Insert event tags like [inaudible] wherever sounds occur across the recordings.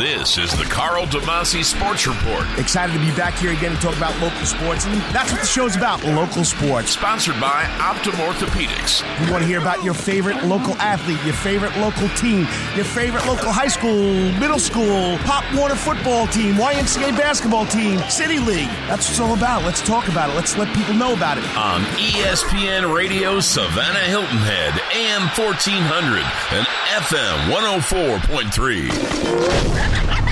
This is the Karl DeMasi Sports Report. Excited to be back here again to talk about local sports, and that's what the show's about local sports. Sponsored by Optim Orthopedics. We want to hear about your favorite local athlete, your favorite local team, your favorite local high school, middle school, Pop Warner football team, YMCA basketball team, City League. That's what it's all about. Let's talk about it. Let's let people know about it. On ESPN Radio Savannah Hilton Head, AM 1400 and FM 104.3. Good [laughs] morning,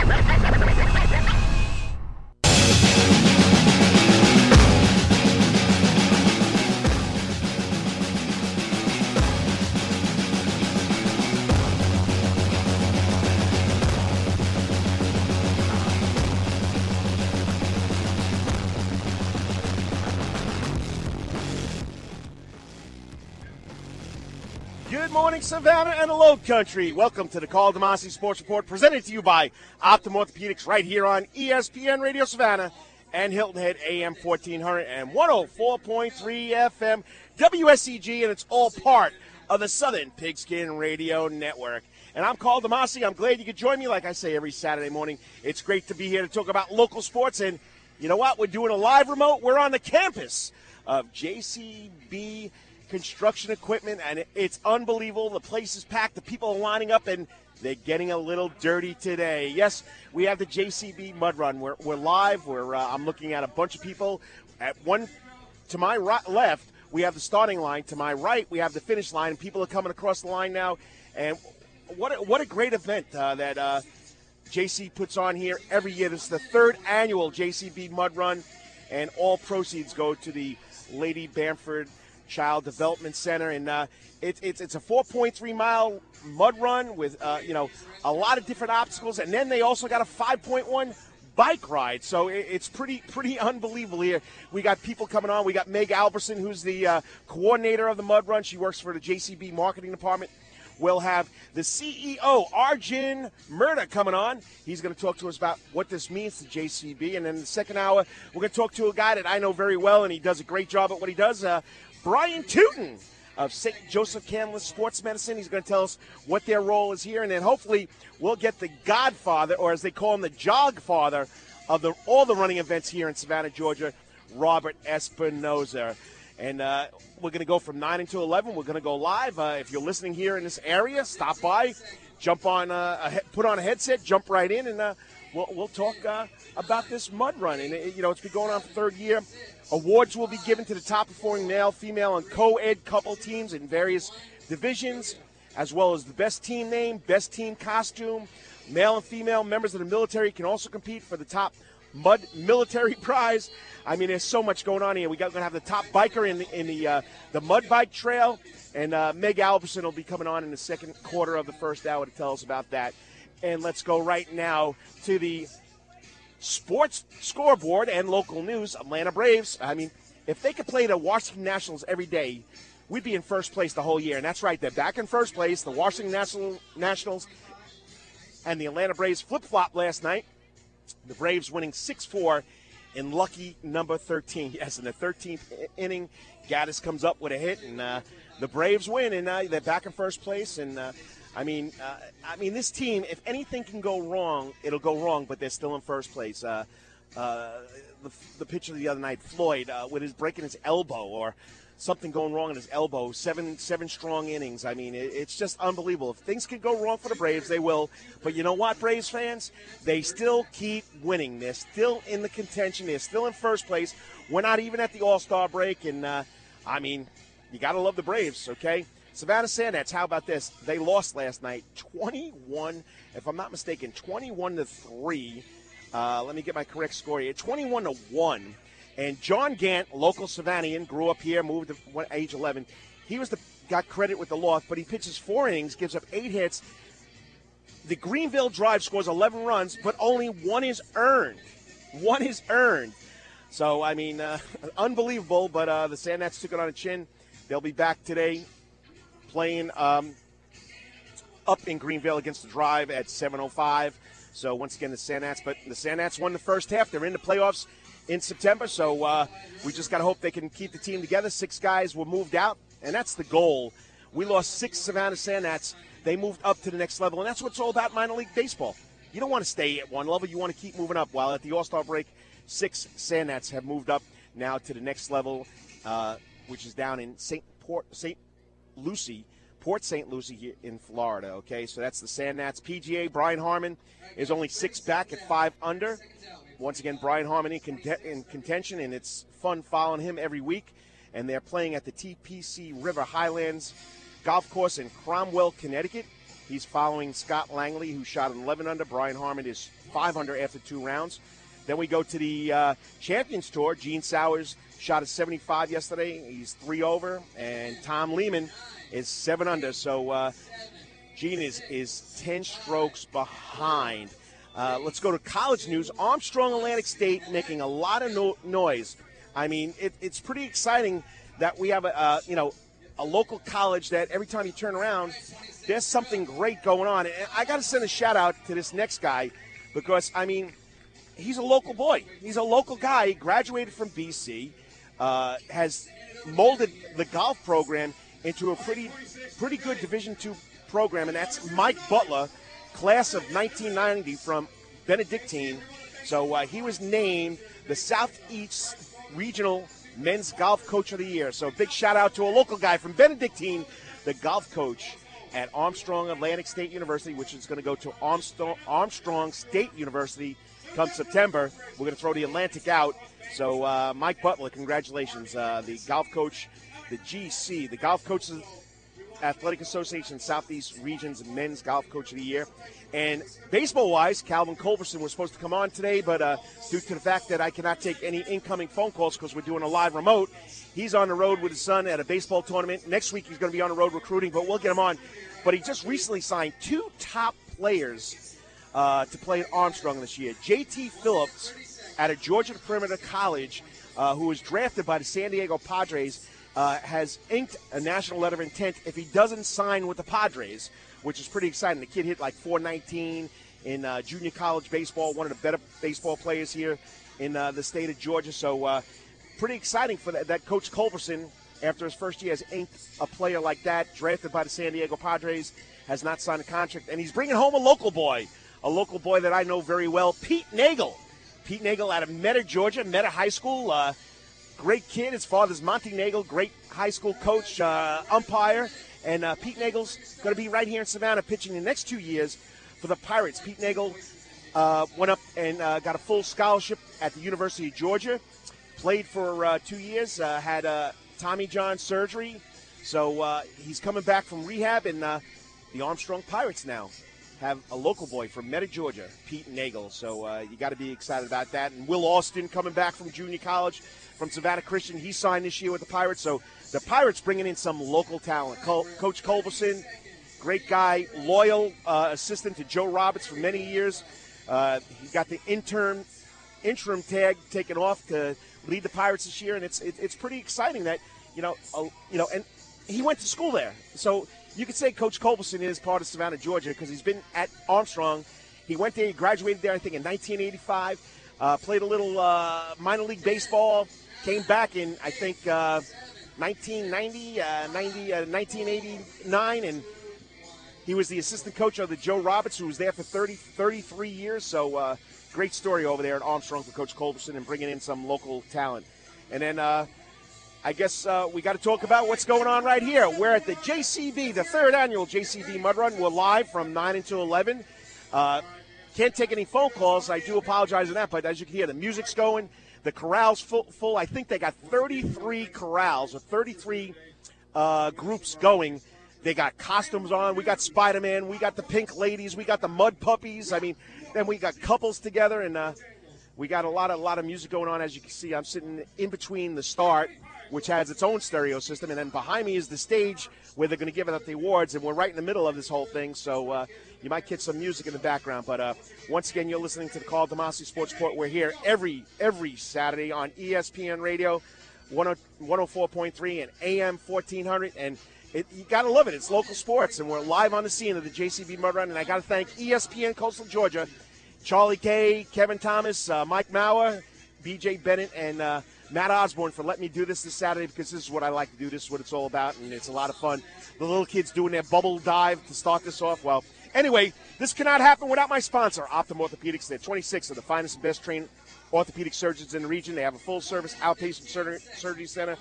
Savannah and the Low Country. Welcome to the Karl DeMasi Sports Report, presented to you by Optim Orthopedics, right here on ESPN Radio Savannah and Hilton Head AM 1400 and 104.3 FM WSCG, and it's all part of the Southern Pigskin Radio Network. And I'm Karl DeMasi. I'm glad you could join me, like I say every Saturday morning. It's great to be here to talk about local sports, and you know what? We're doing a live remote. We're on the campus of JCB construction equipment, and it's unbelievable. The place is packed, the people are lining up, and they're getting a little dirty today. Yes, we have the JCB Mud Run. We're, we're live. We're uh, I'm looking at a bunch of people. At one to my right, left, we have the starting line. To my right, we have the finish line, and people are coming across the line now. And what a, what a great event uh, that uh, JC puts on here every year. This is the third annual JCB Mud Run, and all proceeds go to the Lady Bamford Child Development Center, and uh, it, it's it's a 4.3 mile mud run with uh, you know a lot of different obstacles, and then they also got a 5.1 bike ride. So it, it's pretty pretty unbelievable here. We got people coming on. We got Meg Albertson, who's the uh, coordinator of the mud run. She works for the JCB marketing department. We'll have the CEO, Arjun Mirdha, coming on. He's going to talk to us about what this means to JCB. And then the second hour, we're going to talk to a guy that I know very well, and he does a great job at what he does. Uh, Brian Tootin of St. Joseph Candler Sports Medicine. He's going to tell us what their role is here, and then hopefully we'll get the godfather, or as they call him, the jog father of the, all the running events here in Savannah, Georgia, Robert Espinoza. And uh, we're going to go from 9 until 11. We're going to go live. Uh, if you're listening here in this area, stop by, jump on, uh, a put on a headset, jump right in, and uh, we'll, we'll talk uh, about this mud run. And, it, you know, it's been going on for third year. Awards will be given to the top performing male, female, and co ed couple teams in various divisions, as well as the best team name, best team costume. Male and female members of the military can also compete for the top mud military [laughs] prize. I mean, there's so much going on here. We got going to have the top biker in the in the uh, the mud bike trail, and uh, Meg Albertson will be coming on in the second quarter of the first hour to tell us about that. And let's go right now to the sports scoreboard and local news. Atlanta Braves. I mean, if they could play the Washington Nationals every day, we'd be in first place the whole year. And that's right, they're back in first place. The Washington National Nationals and the Atlanta Braves flip flop last night. The Braves winning 6 4 in lucky number 13. [laughs] Yes, in the 13th inning, Gattis comes up with a hit, and uh, the Braves win, and uh, they're back in first place. And uh, I mean, uh, I mean, this team, if anything can go wrong, it'll go wrong, but they're still in first place. Uh, uh, the, the pitcher the other night, Floyd, with his breaking his elbow, or something going wrong in his elbow. Seven seven strong innings. I mean, it, it's just unbelievable. If things could go wrong for the Braves, they will. But you know what, Braves fans? They still keep winning. They're still in the contention. They're still in first place. We're not even at the All Star break, and uh, I mean, you got to love the Braves, okay? Savannah Sand Gnats, how about this? They lost last night, 21, if I'm not mistaken, 21 to three. Uh, let me get my correct score here. 21 to one. And John Gant, local Savannian, grew up here, moved to age 11. He was the got credit with the loss, but he pitches four innings, gives up eight hits. The Greenville Drive scores 11 runs, but only one is earned. One is earned. So I mean, uh, [laughs] unbelievable. But uh, the Sand Gnats took it on a chin. They'll be back today, playing um, up in Greenville against the Drive at 7:05. So once again, the Sand Gnats. But the Sand Gnats won the first half. They're in the playoffs in September. So uh, we just got to hope they can keep the team together. Six guys were moved out, and that's the goal. We lost six Savannah Sand Gnats. They moved up to the next level, and that's what's all about minor league baseball. you don't want to stay at one level. You want to keep moving up. While at the All Star break, six Sand Gnats have moved up now to the next level, uh, which is down in St. Port St. Lucie. Port St. Lucie here in Florida. Okay, so that's the Sand Gnats. PGA Brian Harman is only six back at five under. Once again, Brian Harman in, in contention, and it's fun following him every week. And they're playing at the TPC River Highlands Golf Course in Cromwell, Connecticut. He's following Scott Langley, who shot an 11 under. Brian Harman is 5 under after two rounds. Then we go to the uh, Champions Tour. Gene Sauers shot a 75 yesterday. He's three over, and Tom Lehman is seven under. So uh, Gene is is 10 strokes behind. Uh, let's go to college news. Armstrong Atlantic State making a lot of no- noise. I mean, it, it's pretty exciting that we have a uh, you know a local college that every time you turn around, there's something great going on. And I got to send a shout out to this next guy because I mean, he's a local boy. He's a local guy. He graduated from BC, uh, has molded the golf program into a pretty pretty good Division two program, and that's Mike Butler, class of 1990 from Benedictine. So uh, he was named the Southeast Regional Men's Golf Coach of the Year. So big shout out to a local guy from Benedictine, the golf coach at Armstrong Atlantic State University, which is going to go to Armstrong, Armstrong State University come September. We're going to throw the Atlantic out. So, uh, Mike Butler, congratulations. Uh, the golf coach, the GC, the Golf Coaches Athletic Association Southeast Region's Men's Golf Coach of the Year. And baseball wise, Calvin Culberson was supposed to come on today, but uh, due to the fact that I cannot take any incoming phone calls because we're doing a live remote, he's on the road with his son at a baseball tournament. Next week, he's going to be on the road recruiting, but we'll get him on. But he just recently signed two top players uh, to play at Armstrong this year. JT Phillips out of Georgia Perimeter College, uh, who was drafted by the San Diego Padres, uh, has inked a national letter of intent if he doesn't sign with the Padres, which is pretty exciting. The kid hit like 419 in uh, junior college baseball, one of the better baseball players here in uh, the state of Georgia. So, uh, pretty exciting for that, that Coach Culberson, after his first year, has inked a player like that, drafted by the San Diego Padres, has not signed a contract, and he's bringing home a local boy, a local boy that I know very well, Pete Nagel. Pete Nagel out of Metter, Georgia, Metter High School. Uh, great kid. His father's Monty Nagel, great high school coach, uh, umpire. And uh, Pete Nagel's going to be right here in Savannah pitching the next two years for the Pirates. Pete Nagel uh, went up and uh, got a full scholarship at the University of Georgia. Played for uh, two years, had Tommy John surgery. So he's coming back from rehab, and the Armstrong Pirates now have a local boy from Metter, Georgia, Pete Nagel. So uh, you got to be excited about that. And Will Austin coming back from junior college from Savannah Christian. He signed this year with the Pirates. So the Pirates bringing in some local talent. Col- Coach Culberson, great guy, loyal uh, assistant to Joe Roberts for many years. Uh, he got the intern interim tag taken off to lead the Pirates this year, and it's it, it's pretty exciting that you know uh, you know and he went to school there, so you could say Coach Culberson is part of Savannah, Georgia, because he's been at Armstrong. He went there, he graduated there, I think, in 1985. Uh, played a little uh, minor league baseball. Came back in, I think, uh, 1990, uh, 90, uh, 1989, and he was the assistant coach of the Joe Roberts, who was there for 30, 33 years. So, uh, great story over there at Armstrong for Coach Culberson and bringing in some local talent. And then uh, I guess uh, we got to talk about what's going on right here. We're at the JCB, the third annual JCB Mud Run. We're live from 9 until 11. Uh, can't take any phone calls. I do apologize for that, but as you can hear, the music's going. The corral's full. full. I think they got 33 corrals or 33 uh, groups going. They got costumes on. We got Spider Man. We got the pink ladies. We got the mud puppies. I mean, then we got couples together, and uh, we got a lot of a lot of music going on. As you can see, I'm sitting in between the start, which has its own stereo system, and then behind me is the stage where they're going to give out the awards, and we're right in the middle of this whole thing. So uh, you might get some music in the background. But uh, once again, you're listening to the Karl DeMasi Sports Report. We're here every every Saturday on ESPN Radio, oh, 104.3 and AM 1400, and it, you got to love it. It's local sports, and we're live on the scene of the JCB Mud Run. And I got to thank ESPN Coastal Georgia, Charlie Kay, Kevin Thomas, uh, Mike Mauer, BJ Bennett, and uh, Matt Osborne for letting me do this this Saturday because this is what I like to do. This is what it's all about, and it's a lot of fun. The little kids doing their bubble dive to start this off. Well, anyway, This cannot happen without my sponsor, Optim Orthopedics. They're 26 of the finest and best trained orthopedic surgeons in the region. They have a full service outpatient surgery center,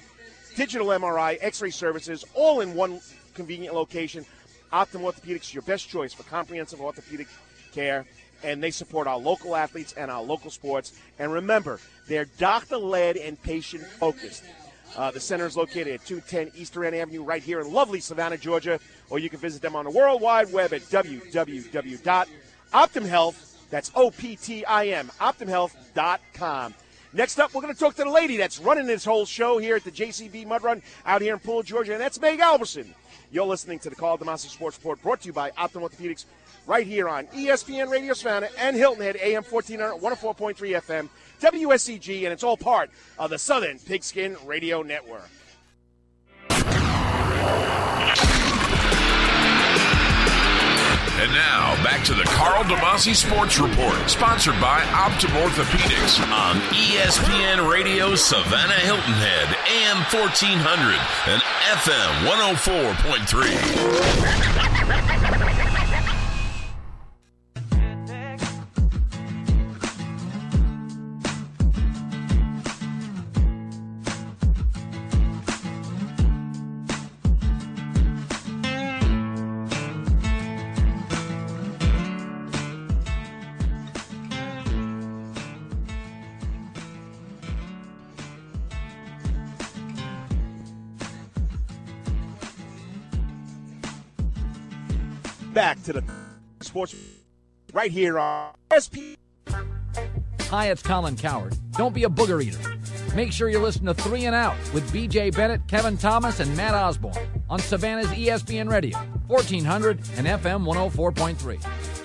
digital MRI, x ray services, all in one convenient location. Optim Orthopedics, your best choice for comprehensive orthopedic care. And they support our local athletes and our local sports. And remember, they're doctor led and patient focused. Uh, the center is located at 210 East Durant Avenue, right here in lovely Savannah, Georgia. Or you can visit them on the World Wide Web at www.optimhealth. That's O P T I M, optimhealth.com. Next up, we're going to talk to the lady that's running this whole show here at the JCB Mud Run out here in Poole, Georgia, and that's Meg Albertson. You're listening to the Karl DeMasi Sports Report brought to you by Optim Orthopedics right here on ESPN Radio Savannah and Hilton Head AM 1400, 104.3 FM, WSCG, and it's all part of the Southern Pigskin Radio Network. And now, back to the Karl DeMasi Sports Report, sponsored by Optim Orthopedics on ESPN Radio Savannah Hilton Head, AM 1400 and FM 104.3. to the sports right here on SP. Hi, it's Colin Cowherd. Don't be a booger eater. Make sure you listen to Three and Out with BJ Bennett, Kevin Thomas, and Matt Osborne on Savannah's ESPN Radio, 1400 and FM 104.3.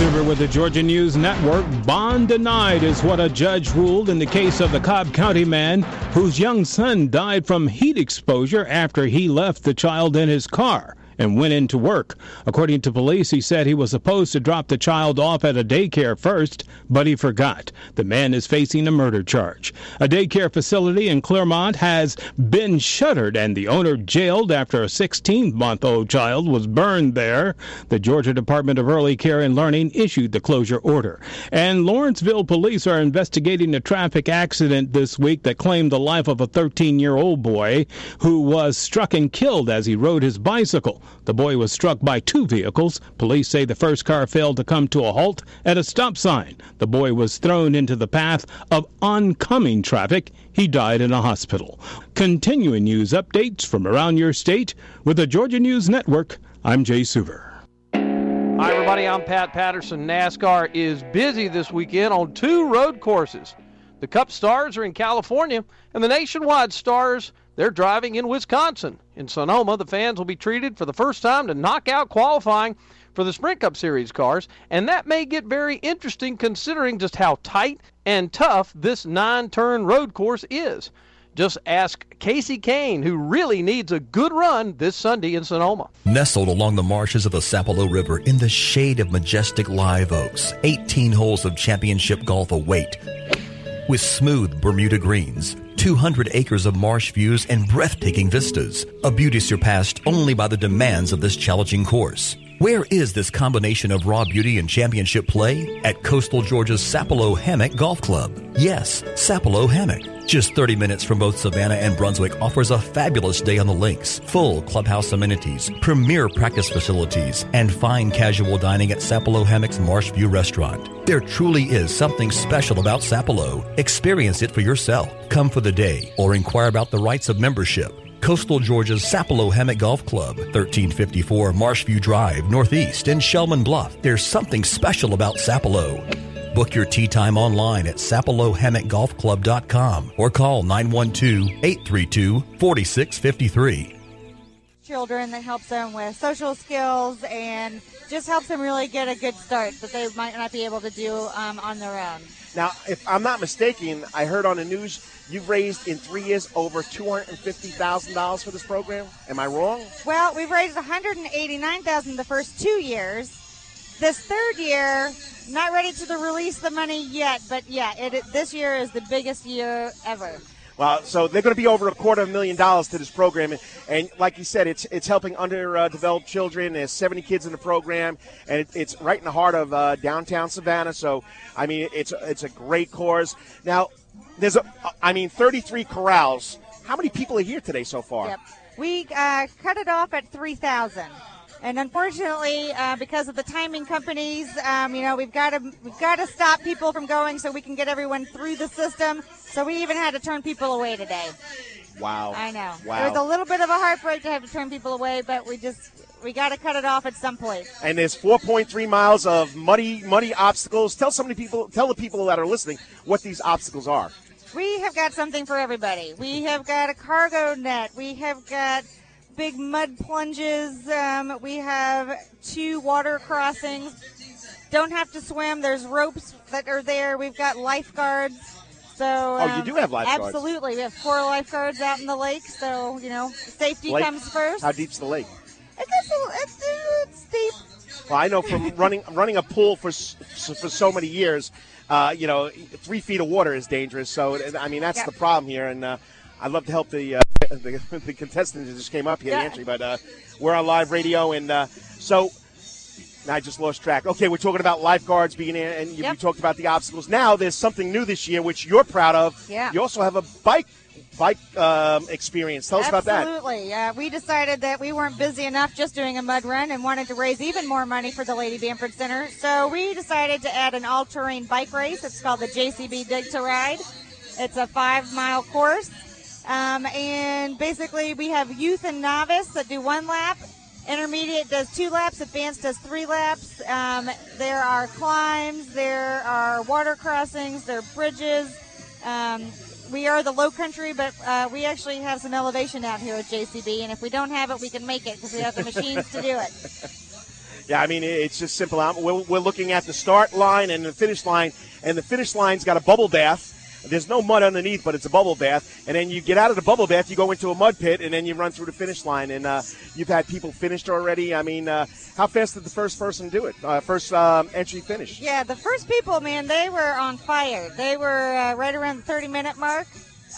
with the Georgia News Network. Bond denied is what a judge ruled in the case of the Cobb County man whose young son died from heat exposure after he left the child in his car and went into work. According to police, he said he was supposed to drop the child off at a daycare first, but he forgot. The man is facing a murder charge. A daycare facility in Clermont has been shuttered and the owner jailed after a 16 month old child was burned there. The Georgia Department of Early Care and Learning issued the closure order. And Lawrenceville police are investigating a traffic accident this week that claimed the life of a 13 year old boy who was struck and killed as he rode his bicycle. The boy was struck by two vehicles. Police say the first car failed to come to a halt at a stop sign. The boy was thrown into the path of oncoming traffic. He died in a hospital. Continuing news updates from around your state with the Georgia News Network, I'm Jay Suver. Hi, everybody. I'm Pat Patterson. NASCAR is busy this weekend on two road courses. The Cup Stars are in California, and the Nationwide Stars they're driving in Wisconsin. In Sonoma, the fans will be treated for the first time to knockout qualifying for the Sprint Cup Series cars, and that may get very interesting considering just how tight and tough this nine turn road course is. Just ask Kasey Kahne, who really needs a good run this Sunday in Sonoma. Nestled along the marshes of the Sapelo River in the shade of majestic live oaks, 18 holes of championship golf await. With smooth Bermuda greens, 200 acres of marsh views and breathtaking vistas, a beauty surpassed only by the demands of this challenging course. Where is this combination of raw beauty and championship play? At Coastal Georgia's Sapelo Hammock Golf Club. Yes, Sapelo Hammock. Just 30 minutes from both Savannah and Brunswick offers a fabulous day on the links. Full clubhouse amenities, premier practice facilities, and fine casual dining at Sapelo Hammock's Marshview restaurant. There truly is something special about Sapelo. Experience it for yourself. Come for the day or inquire about the rights of membership. Coastal Georgia's Sapelo Hammock Golf Club, 1354 Marshview Drive, Northeast in Shellman Bluff. There's something special about Sapelo. Book your tee time online at sapelohammockgolfclub.com or call 912-832-4653. Children that helps them with social skills and just helps them really get a good start that they might not be able to do um, on their own. Now, if I'm not mistaken, I heard on the news you've raised in three years over $250,000 for this program. Am I wrong? Well, we've raised $189,000 the first two years. This third year, not ready to release the money yet, but yeah, it, this year is the biggest year ever. Well, so they're going to be over a quarter of a million dollars to this program, and, and like you said, it's it's helping underdeveloped children. There's 70 kids in the program, and it, it's right in the heart of uh, downtown Savannah. So, I mean, it's it's a great cause. Now, there's a, I mean, 33 corrals. How many people are here today so far? Yep. We uh, cut it off at 3,000. And unfortunately, uh, because of the timing companies, um, you know, we've got to we've got to stop people from going so we can get everyone through the system. So we even had to turn people away today. Wow. I know. Wow. It was a little bit of a heartbreak to have to turn people away, but we just we got to cut it off at some point. and there's 4.3 miles of muddy, muddy obstacles. Tell so many people, tell the people that are listening what these obstacles are. We have got something for everybody. We have got a cargo net. We have got big mud plunges. Um, we have two water crossings. Don't have to swim. There's ropes that are there. We've got lifeguards. So Oh, you um, do have lifeguards. Absolutely, we have four lifeguards out in the lake. So you know, safety Lake- comes first. How deep's the lake? It gets a, it's, it's deep. Well, I know from [laughs] running running a pool for for so many years, uh, you know, three feet of water is dangerous. So I mean, that's Yep. the problem here. And uh, I'd love to help the uh, [laughs] the, the contestants that just came up here, Yeah. the entry, but uh, we're on live radio, and uh, so. I just lost track. Okay, we're talking about lifeguards being in, and you, Yep. we talked about the obstacles. Now there's something new this year, which you're proud of. Yeah. You also have a bike bike um, experience. Tell us about that. Absolutely. Uh, we decided that we weren't busy enough just doing a mud run and wanted to raise even more money for the Lady Bamford Center. So we decided to add an all terrain bike race. It's called the JCB Dig to Ride. It's a five mile course. Um, and basically, we have youth and novice that do one lap. Intermediate does two laps. Advanced does three laps. Um, there are climbs. There are water crossings. There are bridges. Um, we are the low country, but uh, we actually have some elevation out here at JCB, and if we don't have it, we can make it because we have the machines to do it. [laughs] Yeah, I mean, it's just simple. We're, we're looking at the start line and the finish line, and the finish line's got a bubble bath. There's no mud underneath, but it's a bubble bath. And then you get out of the bubble bath, you go into a mud pit, and then you run through the finish line. And uh, you've had people finished already. I mean, uh, how fast did the first person do it? Uh, first um, entry finish? Yeah, the first people, man, they were on fire. They were uh, right around the 30 minute mark.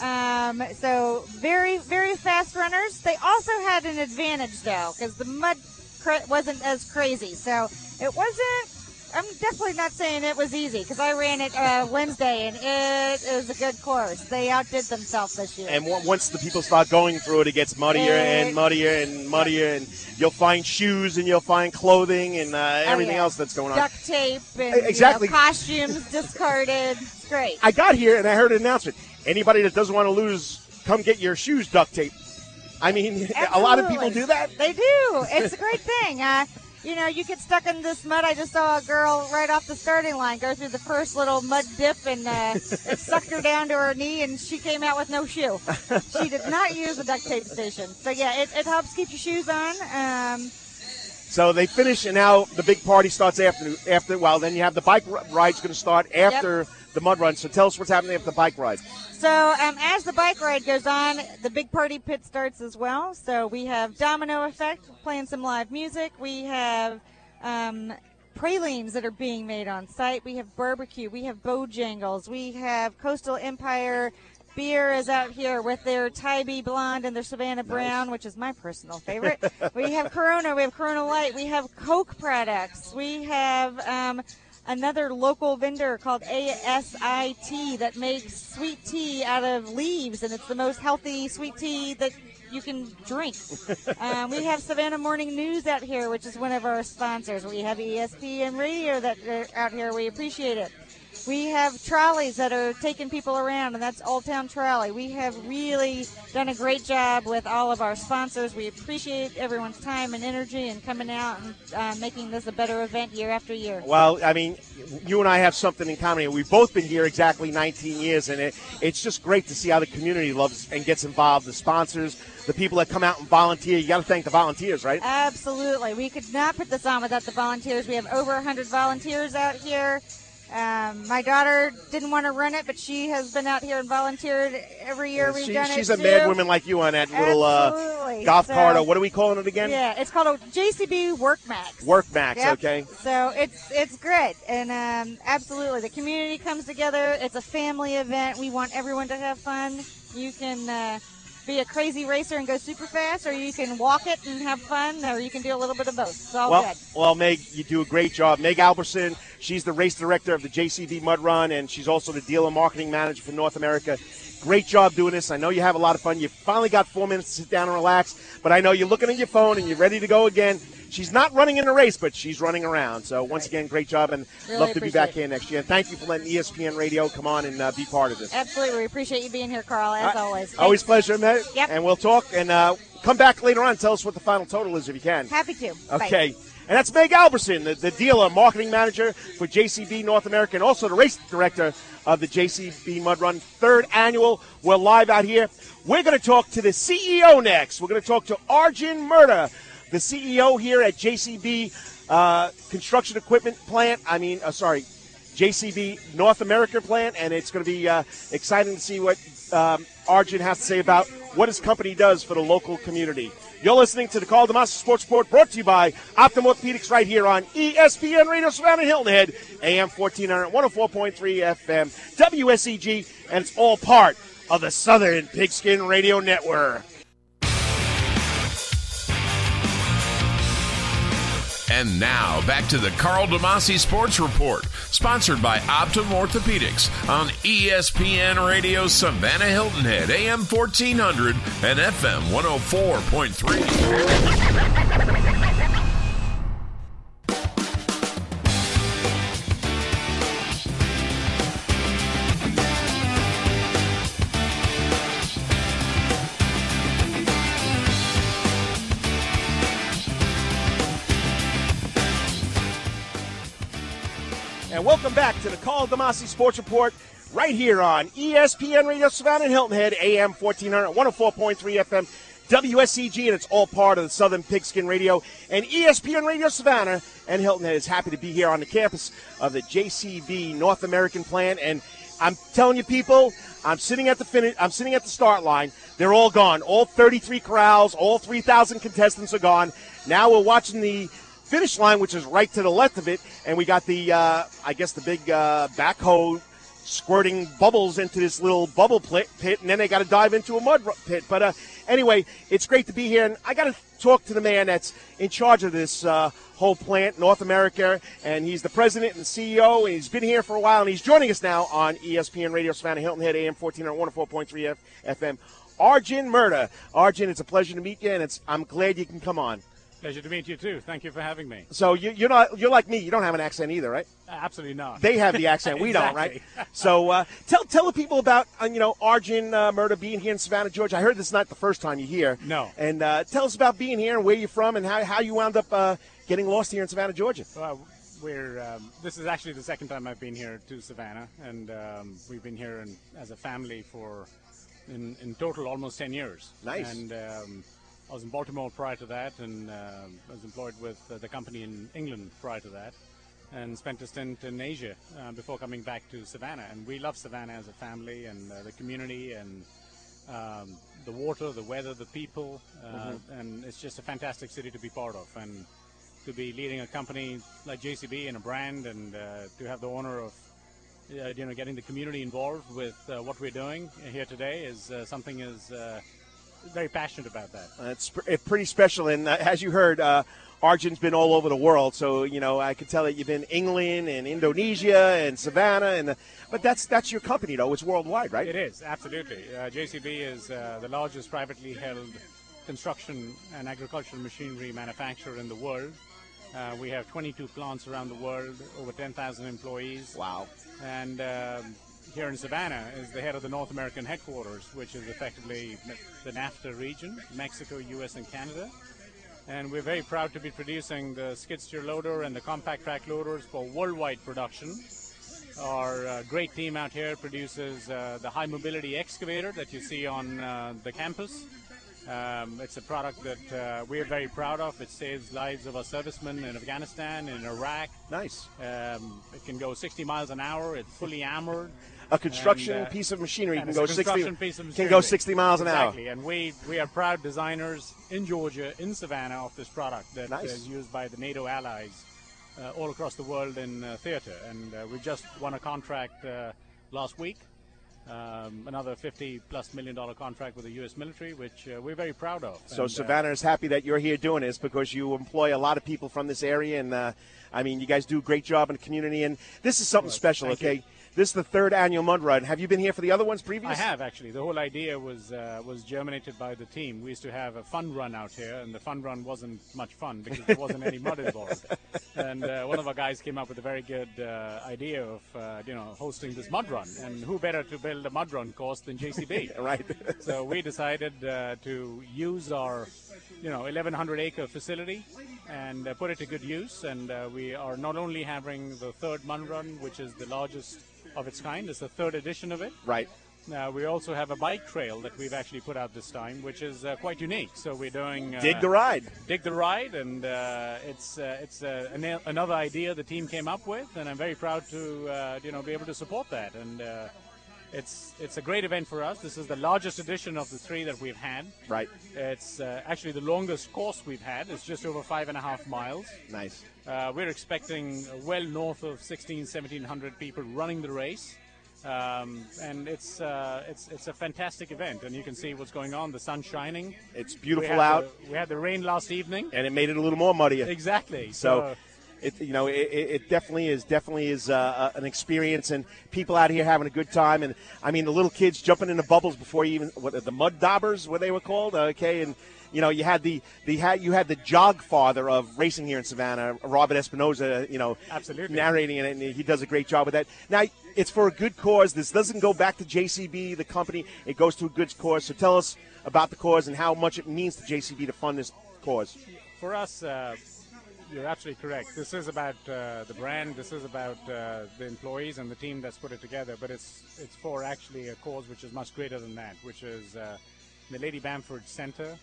Um, so very, very fast runners. They also had an advantage though, because the mud wasn't as crazy. So it wasn't. I'm definitely not saying it was easy because I ran it uh, Wednesday and it is a good course. They outdid themselves this year. And on- once the people start going through it, it gets muddier and muddier and muddier, and you'll find shoes and you'll find clothing and uh, everything Oh, yeah. else that's going on. Duct tape and exactly. you know, costumes discarded. It's great. I got here and I heard an announcement. Anybody that doesn't want to lose, come get your shoes duct tape. I mean, [laughs] a lot of people do that. They do. It's a great thing. Uh, you know, you get stuck in this mud. I just saw a girl right off the starting line go through the first little mud dip, and uh, [laughs] it sucked her down to her knee, and she came out with no shoe. She did not use the duct tape station. So yeah, it, it helps keep your shoes on. Um, So they finish, and now the big party starts after. After well, then you have the bike r- ride's going to start after the mud run. So tell us what's happening after the bike ride. So um, as the bike ride goes on, the big party pit starts as well. So we have Domino Effect playing some live music. We have um, pralines that are being made on site. We have barbecue. We have Bojangles. We have Coastal Empire. Beer is out here with their Tybee Blonde and their Savannah Brown, which is my personal favorite. [laughs] we have Corona. We have Corona Light. We have Coke products. We have um, another local vendor called ASIT that makes sweet tea out of leaves, and it's the most healthy sweet tea that you can drink. [laughs] um, we have Savannah Morning News out here, which is one of our sponsors. We have ESPN Radio that are out here. We appreciate it. We have trolleys that are taking people around, and that's Old Town Trolley. We have really done a great job with all of our sponsors. We appreciate everyone's time and energy and coming out and uh, making this a better event year after year. Well, I mean, you and I have something in common. We've both been here exactly 19 years, and it, it's just great to see how the community loves and gets involved. The sponsors, the people that come out and volunteer. You got to thank the volunteers, right? Absolutely. We could not put this on without the volunteers. We have over 100 volunteers out here Um, my daughter didn't want to run it, but she has been out here and volunteered every year. We've She- done it. she's a too. mad woman like you on that little uh, golf So- cart. Or what are we calling it again? Yeah, it's called a JCB Workmax. Work Max. Yep. Okay. So it's it's great, and um, absolutely, the community comes together. It's a family event. We want everyone to have fun. You can uh, be a crazy racer and go super fast, or you can walk it and have fun, or you can do a little bit of both. It's all Well, good. well, Meg, you do a great job. Meg Albertson, she's the race director of the JCB Mud Run, and she's also the dealer marketing manager for North America. Great job doing this. I know you have a lot of fun. You finally got four minutes to sit down and relax, but I know you're looking at your phone and you're ready to go again. She's not running in a race, but she's running around. So once again, great job, and Really love to be back appreciate here next year. And thank you for letting ESPN Radio come on and uh, be part of this. Absolutely, we appreciate you being here, Karl. As Uh, always, Always pleasure, Meg. Yep. And we'll talk and uh, come back later on. Tell us what the final total is if you can. happy to. Bye. Okay. And that's Meg Albertson, the, the dealer, marketing manager for JCB North America, and also the race director of the JCB Mud Run third annual. We're live out here. We're going to talk to the CEO next. We're going to talk to Arjun Mirdha, the CEO here at JCB uh, Construction Equipment Plant. I mean, uh, sorry, JCB North America plant, and it's going to be uh, exciting to see what um, Arjun has to say about what his company does for the local community. You're listening to the Karl DeMasi Sports Report brought to you by Optim Orthopedics right here on ESPN Radio Savannah Hilton Head, AM 1400, 104.3 FM, WSEG, and it's all part of the Southern Pigskin Radio Network. And now back to the Karl DeMasi Sports Report, sponsored by Optim Orthopedics on ESPN Radio Savannah Hilton Head, AM 1400 and FM 104.3. the Karl Sports Report right here on ESPN Radio Savannah and Hilton Head, AM 1400, 104.3 FM, WSCG, and it's all part of the Southern Pigskin Radio. And ESPN Radio Savannah and Hilton Head is happy to be here on the campus of the JCB North American plant. And I'm telling you, people, I'm sitting at the finish. I'm sitting at the start line. They're all gone. All 33 corrals, all 3,000 contestants are gone. Now we're watching the finish line, which is right to the left of it, and we got the, uh, I guess, the big uh, backhoe squirting bubbles into this little bubble pit, and then they got to dive into a mud pit. But uh, anyway, it's great to be here, and I got to talk to the man that's in charge of this uh, whole plant, North America, and he's the president and CEO, and he's been here for a while, and he's joining us now on ESPN Radio Savannah Hilton Head, AM 1404.3 F- FM. Arjun Mirdha. Arjun, it's a pleasure to meet you, and it's I'm glad you can come on. Pleasure to meet you too. Thank you for having me. So you, you're not you're like me. You don't have an accent either, right? Absolutely not. They have the accent. [laughs] We don't, right? So uh, tell tell the people about uh, you know Arjun uh, Mirdha being here in Savannah, Georgia. I heard this is not the first time you're here. No. And uh, tell us about being here and where you're from and how, how you wound up uh, getting lost here in Savannah, Georgia. Well, we're. Um, this is actually the second time I've been here to Savannah, and um, we've been here in, as a family for, in, in total, almost ten years. Nice. And um, I was in Baltimore prior to that, and um I was employed with uh, the company in England prior to that, and spent a stint in Asia uh, before coming back to Savannah. And we love Savannah as a family and uh, the community and um, the water, the weather, the people, uh, and it's just a fantastic city to be part of. And to be leading a company like JCB and a brand, and uh, to have the honor of uh, you know getting the community involved with uh, what we're doing here today is uh, something is uh, very passionate about that. Uh, it's pr- it's pretty special, and uh, as you heard, uh, Arjun's been all over the world. So you know, I could tell that you've been England and Indonesia and Savannah, and uh, but that's that's your company though. It's worldwide, right? It is absolutely. Uh, JCB is uh, the largest privately held construction and agricultural machinery manufacturer in the world. Uh, we have 22 plants around the world, over 10,000 employees. Wow. And um, here in Savannah is the head of the North American headquarters, which is effectively the NAFTA region, Mexico, US, and Canada. And we're very proud to be producing the skid steer loader and the compact track loaders for worldwide production. Our uh, great team out here produces uh, the high mobility excavator that you see on uh, the campus. Um, it's a product that uh, we're very proud of. It saves lives of our servicemen in Afghanistan, in Iraq. Nice. Um, it can go 60 miles an hour. It's fully armored. A construction And, uh, piece of machinery can go 60 piece of can go 60 miles an hour. Exactly, and we we are proud designers in Georgia, in Savannah, of this product that Nice. is used by the NATO allies uh, all across the world in uh, theater. And uh, we just won a contract uh, last week, um, another 50 plus million dollar contract with the U.S. military, which uh, we're very proud of. So And, Savannah is happy that you're here doing this because you employ a lot of people from this area, and uh, I mean, you guys do a great job in the community. And this is something special, okay? you. This is the third annual mud run. Have you been here for the other ones previous? I have actually. The whole idea was uh, was germinated by the team. We used to have a fun run out here, and the fun run wasn't much fun because there wasn't any mud involved. [laughs] And uh, one of our guys came up with a very good uh, idea of uh, you know hosting this mud run, and who better to build a mud run course than JCB? [laughs] right. so we decided uh, to use our you know 1100 acre facility and uh, put it to good use. And uh, we are not only having the third mud run, which is the largest of its kind. It's the third edition of it. Right. Uh, we also have a bike trail that we've actually put out this time, which is uh, quite unique. So we're doing uh, Dig the ride. dig the ride, and uh, it's uh, it's uh, an, another idea the team came up with, and I'm very proud to uh, you know be able to support that. And uh, it's it's a great event for us. This is the largest edition of the three that we've had. Right. It's uh, actually the longest course we've had. It's just over five and a half miles. Nice. Uh, we're expecting well north of 16, 1700 people running the race. Um, and it's, uh, it's it's a fantastic event, and you can see what's going on. The sun's shining. It's beautiful had out, The, we had the rain last evening. and it made it a little more muddy. Exactly. So, it you know it, it it definitely is definitely is uh, an experience, and people out here having a good time. And I mean, the little kids jumping in the bubbles before you even what the mud daubers, what they were called. Okay, and you know you had the the had you had the jog father of racing here in Savannah, Robert Espinoza. You know, Absolutely. narrating it, and he does a great job with that. Now. It's for a good cause. This doesn't go back to JCB, the company. It goes to a good cause. So tell us about the cause and how much it means to JCB to fund this cause. for us, uh, you're absolutely correct. This is about uh, the brand. This is about uh, the employees and the team that's put it together. But it's it's for actually a cause which is much greater than that, which is uh, the Lady Bamford Center.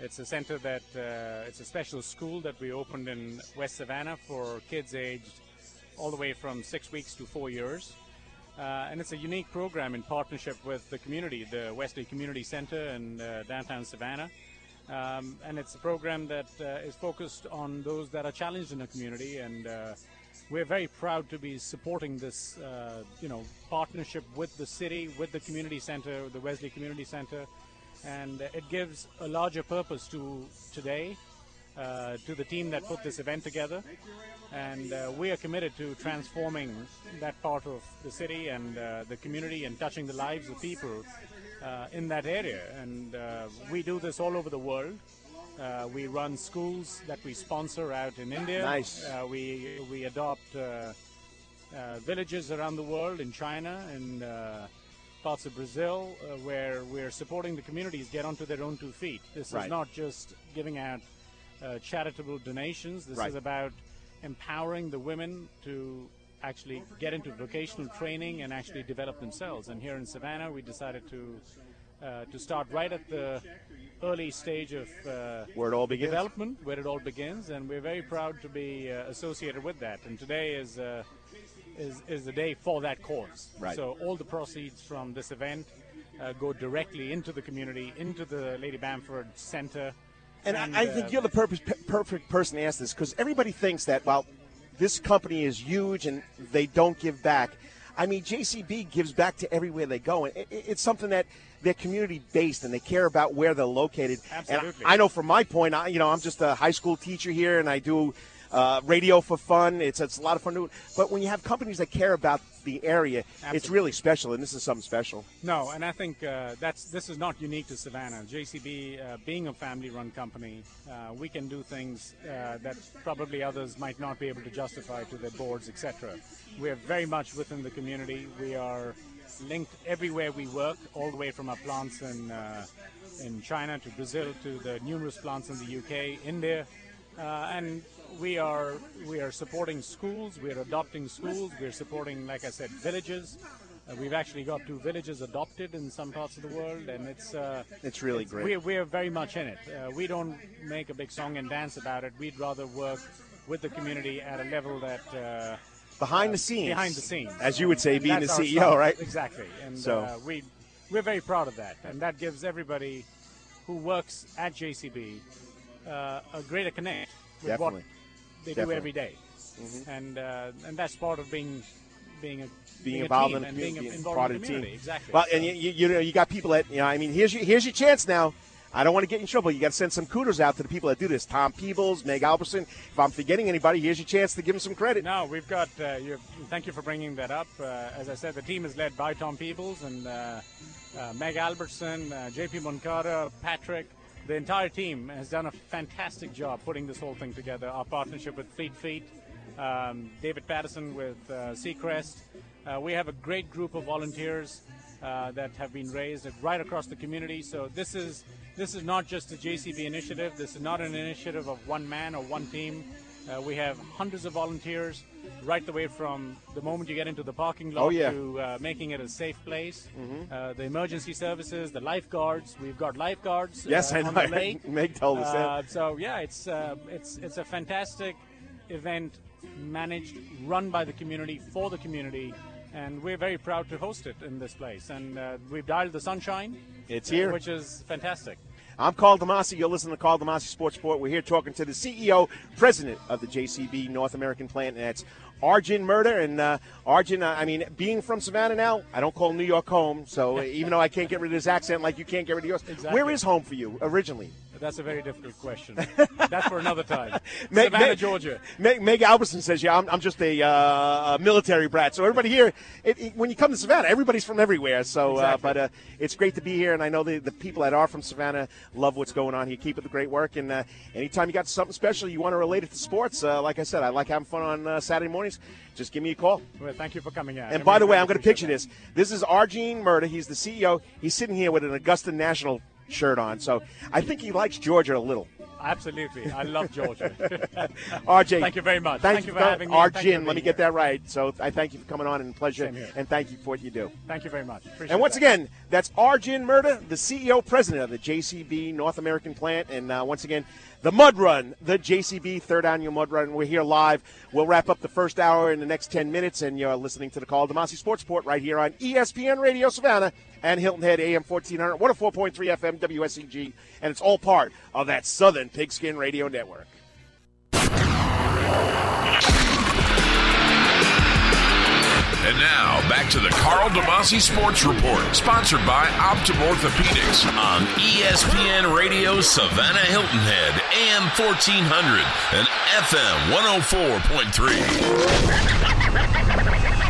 It's a center that uh, it's a special school that we opened in West Savannah for kids aged all the way from six weeks to four years. Uh, and it's a unique program in partnership with the community, the Wesley Community Center in uh, downtown Savannah. Um, and it's a program that uh, is focused on those that are challenged in the community. And uh, we're very proud to be supporting this, uh, you know, partnership with the city, with the community center, the Wesley Community Center. And it gives a larger purpose to today, uh, to the team that put this event together. And uh, we are committed to transforming that part of the city and uh, the community and touching the lives of people in that area. And uh, we do this all over the world. Uh, we run schools that we sponsor out in India. Nice. Uh, we we adopt uh, uh, villages around the world in China and uh, parts of Brazil, uh, where we're supporting the communities get onto their own two feet. This Right. is not just giving out uh, charitable donations. This Right. is about empowering the women to actually get into vocational training and actually develop themselves. And here in Savannah, we decided to uh, to start right at the early stage of uh, Where it all begins. development, where it all begins, and we're very proud to be uh, associated with that. And today is. Uh, is, is the day for that cause. Right. So all the proceeds from this event uh, go directly into the community, into the Lady Bamford Center. And, I, I uh, think you're the purpose, perfect person to ask this because everybody thinks that, well, this company is huge and they don't give back. I mean, JCB gives back to everywhere they go. And it, it- it's something that they're community based and they care about where they're located. Absolutely. And I, I know from my point, I, you know, I'm just a high school teacher here and I do uh, radio for fun. It's, it's a lot of fun doing. But when you have companies that care about the area, it's really special. And this is something special. No, and I think uh, that's this is not unique to Savannah. JCB, uh, being a family-run company, uh, we can do things uh, that probably others might not be able to justify to their boards, etc. We are very much within the community. We are linked everywhere we work, all the way from our plants in uh, in China to Brazil to the numerous plants in the UK, India, uh, and we are we are supporting schools. We are adopting schools. We are supporting, like I said, villages. Uh, we've actually got two villages adopted in some parts of the world, and it's uh, It's really great. We're, we're very much in it. Uh, we don't make a big song and dance about it. We'd rather work with the community at a level that uh, behind uh, the scenes. behind the scenes, as you would say, being the CEO, right? Exactly, and So- uh, we we're very proud of that, and that gives everybody who works at JCB uh, a greater connect with Definitely. what they Definitely. do every day. and uh, and that's part of being being a being a involved team in the and being community, involved part in of the the team. community. Exactly. Well, and you, you, you know, you got people that you know. I mean, here's your here's your chance now. I don't want to get in trouble. You got to send some kudos out to the people that do this. Tom Peebles, Meg Albertson. If I'm forgetting anybody, here's your chance to give them some credit. No, we've got. Uh, you, thank you for bringing that up. Uh, as I said, the team is led by Tom Peebles and uh, uh, Meg Albertson, uh, JP Moncada, Patrick. The entire team has done a fantastic job putting this whole thing together. Our partnership with Fleet Feet, um, David Patterson with uh, Seacrest. Uh, we have a great group of volunteers uh, that have been raised right across the community. So this is this is not just a JCB initiative. This is not an initiative of one man or one team. Uh, we have hundreds of volunteers right the way from the moment you get into the parking lot Oh, yeah. to uh, making it a safe place. Uh, the emergency services, the lifeguards. We've got lifeguards. Yes, uh, I on know. the [laughs] lake. Meg told us that. Uh, so yeah, it's uh, it's it's a fantastic event, managed, run by the community for the community, and we're very proud to host it in this place. And uh, we've dialed the sunshine. It's here. which is fantastic. I'm Karl DeMasi. You're listening to Karl DeMasi Sports Report. We're here talking to the CEO, president of the JCB North American plant, and that's Arjun Mirdha. And uh, Arjun, uh, I mean, being from Savannah now, I don't call New York home. So [laughs] even though I can't get rid of this accent like you can't get rid of yours, Exactly. where is home for you originally? That's a very difficult question. [laughs] That's for another time. Meg- Savannah, Meg- Georgia. Meg, Meg Albertson says, "Yeah, I'm, I'm just a, uh, a military brat." So everybody here, it, it- when you come to Savannah, everybody's from everywhere. So, uh, but uh, it's great to be here, and I know the, the people that are from Savannah love what's going on here. Keep up the great work, and uh, anytime you got something special you want to relate it to sports, uh, like I said, I like having fun on uh, Saturday mornings. Just give me a call. Well, thank you for coming out. And I by the way, I'm going to picture that. this. This is Arjun Mirdha. He's the CEO. He's sitting here with an Augusta National shirt on. So I think he likes Georgia a little. Absolutely. I love Georgia. [laughs] RJ, Thank you very much. Thank, Thank you for having me, and thank you for Arjun, let me get that right. So I thank you for coming on and pleasure, and thank you for what you do. Thank you very much. Appreciate And once that. again, that's Arjun Mirdha, the CEO, president of the JCB North American plant. And uh, once again, the Mud Run, the JCB third annual Mud Run. We're here live. We'll wrap up the first hour in the next 10 minutes, and you're listening to the Karl DeMasi Sports Report right here on ESPN Radio Savannah and Hilton Head AM 1400, 104.3 FM WSEG. And it's all part of that Southern Pigskin Radio Network. And now back to the Karl DeMasi Sports Report, sponsored by Optim Orthopedics on ESPN Radio Savannah Hilton Head, AM 1400 and FM 104.3.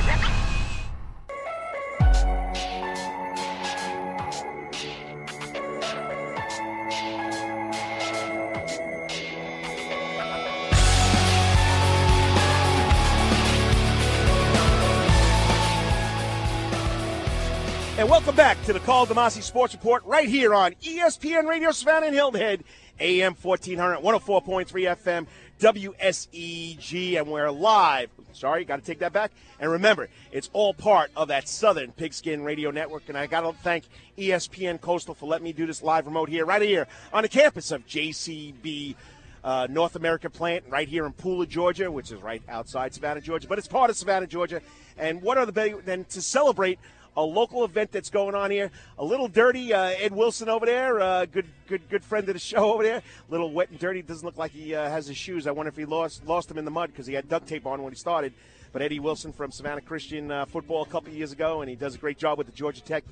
And welcome back to the Karl DeMasi Sports Report right here on ESPN Radio Savannah and Hilton Head, AM 1400, 104.3 FM, WSEG, and we're live. Sorry, got to take that back. And remember, it's all part of that Southern Pigskin Radio Network. And I got to thank ESPN Coastal for letting me do this live remote here, right here on the campus of JCB uh, North America plant right here in Pooler, Georgia, which is right outside Savannah, Georgia, but it's part of Savannah, Georgia. And what are the better than to celebrate a local event that's going on here? A little dirty, uh, Ed Wilson over there, uh, good, good, good friend of the show [laughs] over there. A little wet and dirty. Doesn't look like he uh, has his shoes. I wonder if he lost lost them in the mud because he had duct tape on when he started. But Eddie Wilson from Savannah Christian uh, football a couple years ago, and he does a great job with the Georgia Tech.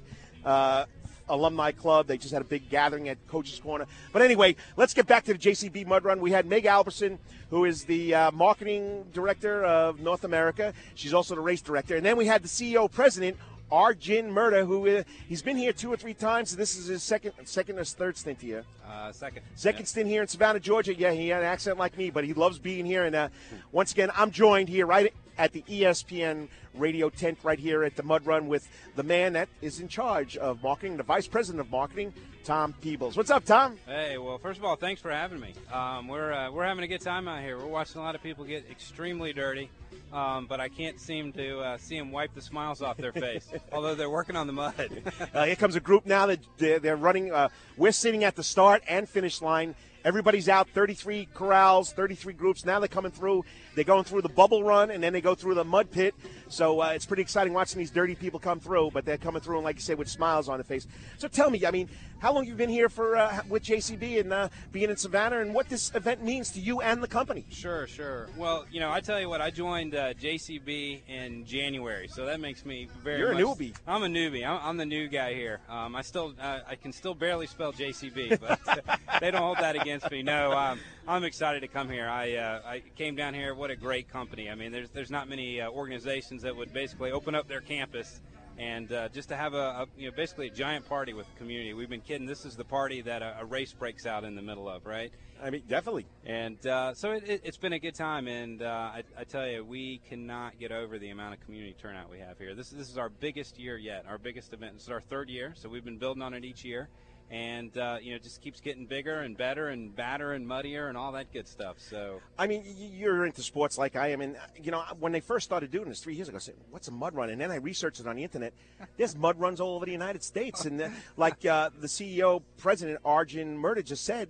Uh, alumni club. They just had a big gathering at Coach's Corner. But anyway, let's get back to the JCB Mud Run. We had Meg Albertson, who is the uh, marketing director of North America. She's also the race director. And then we had the CEO president, Arjun Mirdha, who uh, he's been here two or three times. This is his second, second or third stint here. Uh, second. Second stint here in Savannah, Georgia. Yeah, he had an accent like me, but he loves being here. And uh, once again, I'm joined here right at the ESPN radio tent right here at the Mud Run with the man that is in charge of marketing, the vice president of marketing, Tom Peebles. What's up, Tom? Hey, well, first of all, thanks for having me. Um, we're uh, we're having a good time out here. We're watching a lot of people get extremely dirty, um, but I can't seem to uh, see them wipe the smiles off their face. [laughs] although they're working on the mud. [laughs] Uh, here comes a group now that they're, they're running. Uh, we're sitting at the start and finish line. Everybody's out, 33 corrals, 33 groups. Now they're coming through. They're going through the bubble run, and then they go through the mud pit. So uh, it's pretty exciting watching these dirty people come through, but they're coming through, and like you said, with smiles on their face. So tell me, I mean, how long have you've been here for uh, with JCB and uh, being in Savannah, and what this event means to you and the company? Sure, sure. Well, you know, I tell you what, I joined uh, JCB in January, so that makes me very. You're a newbie. I'm a newbie. I'm, I'm the new guy here. Um, I still, uh, I can still barely spell JCB, [laughs] but they don't hold that against me. No, um, I'm excited to come here. I, uh, I came down here. What a great company. I mean, there's there's not many uh, organizations that would basically open up their campus. And uh, just to have a, a, you know, basically a giant party with the community. We've been kidding. This is the party that a, a race breaks out in the middle of, right? I mean, definitely. And uh, so it, it, it's been a good time, and uh, I, I tell you, we cannot get over the amount of community turnout we have here. This this is our biggest year yet, our biggest event. This is our third year, so we've been building on it each year, and uh, you know, it just keeps getting bigger and better and badder and muddier and all that good stuff. So I mean, you're into sports like I am, and you know when they first started doing this three years ago, I said, "What's a mud run?" And then I researched it on the internet. There's mud runs all over the United States, and uh, like uh, the CEO, President Arjun Mirdha just said,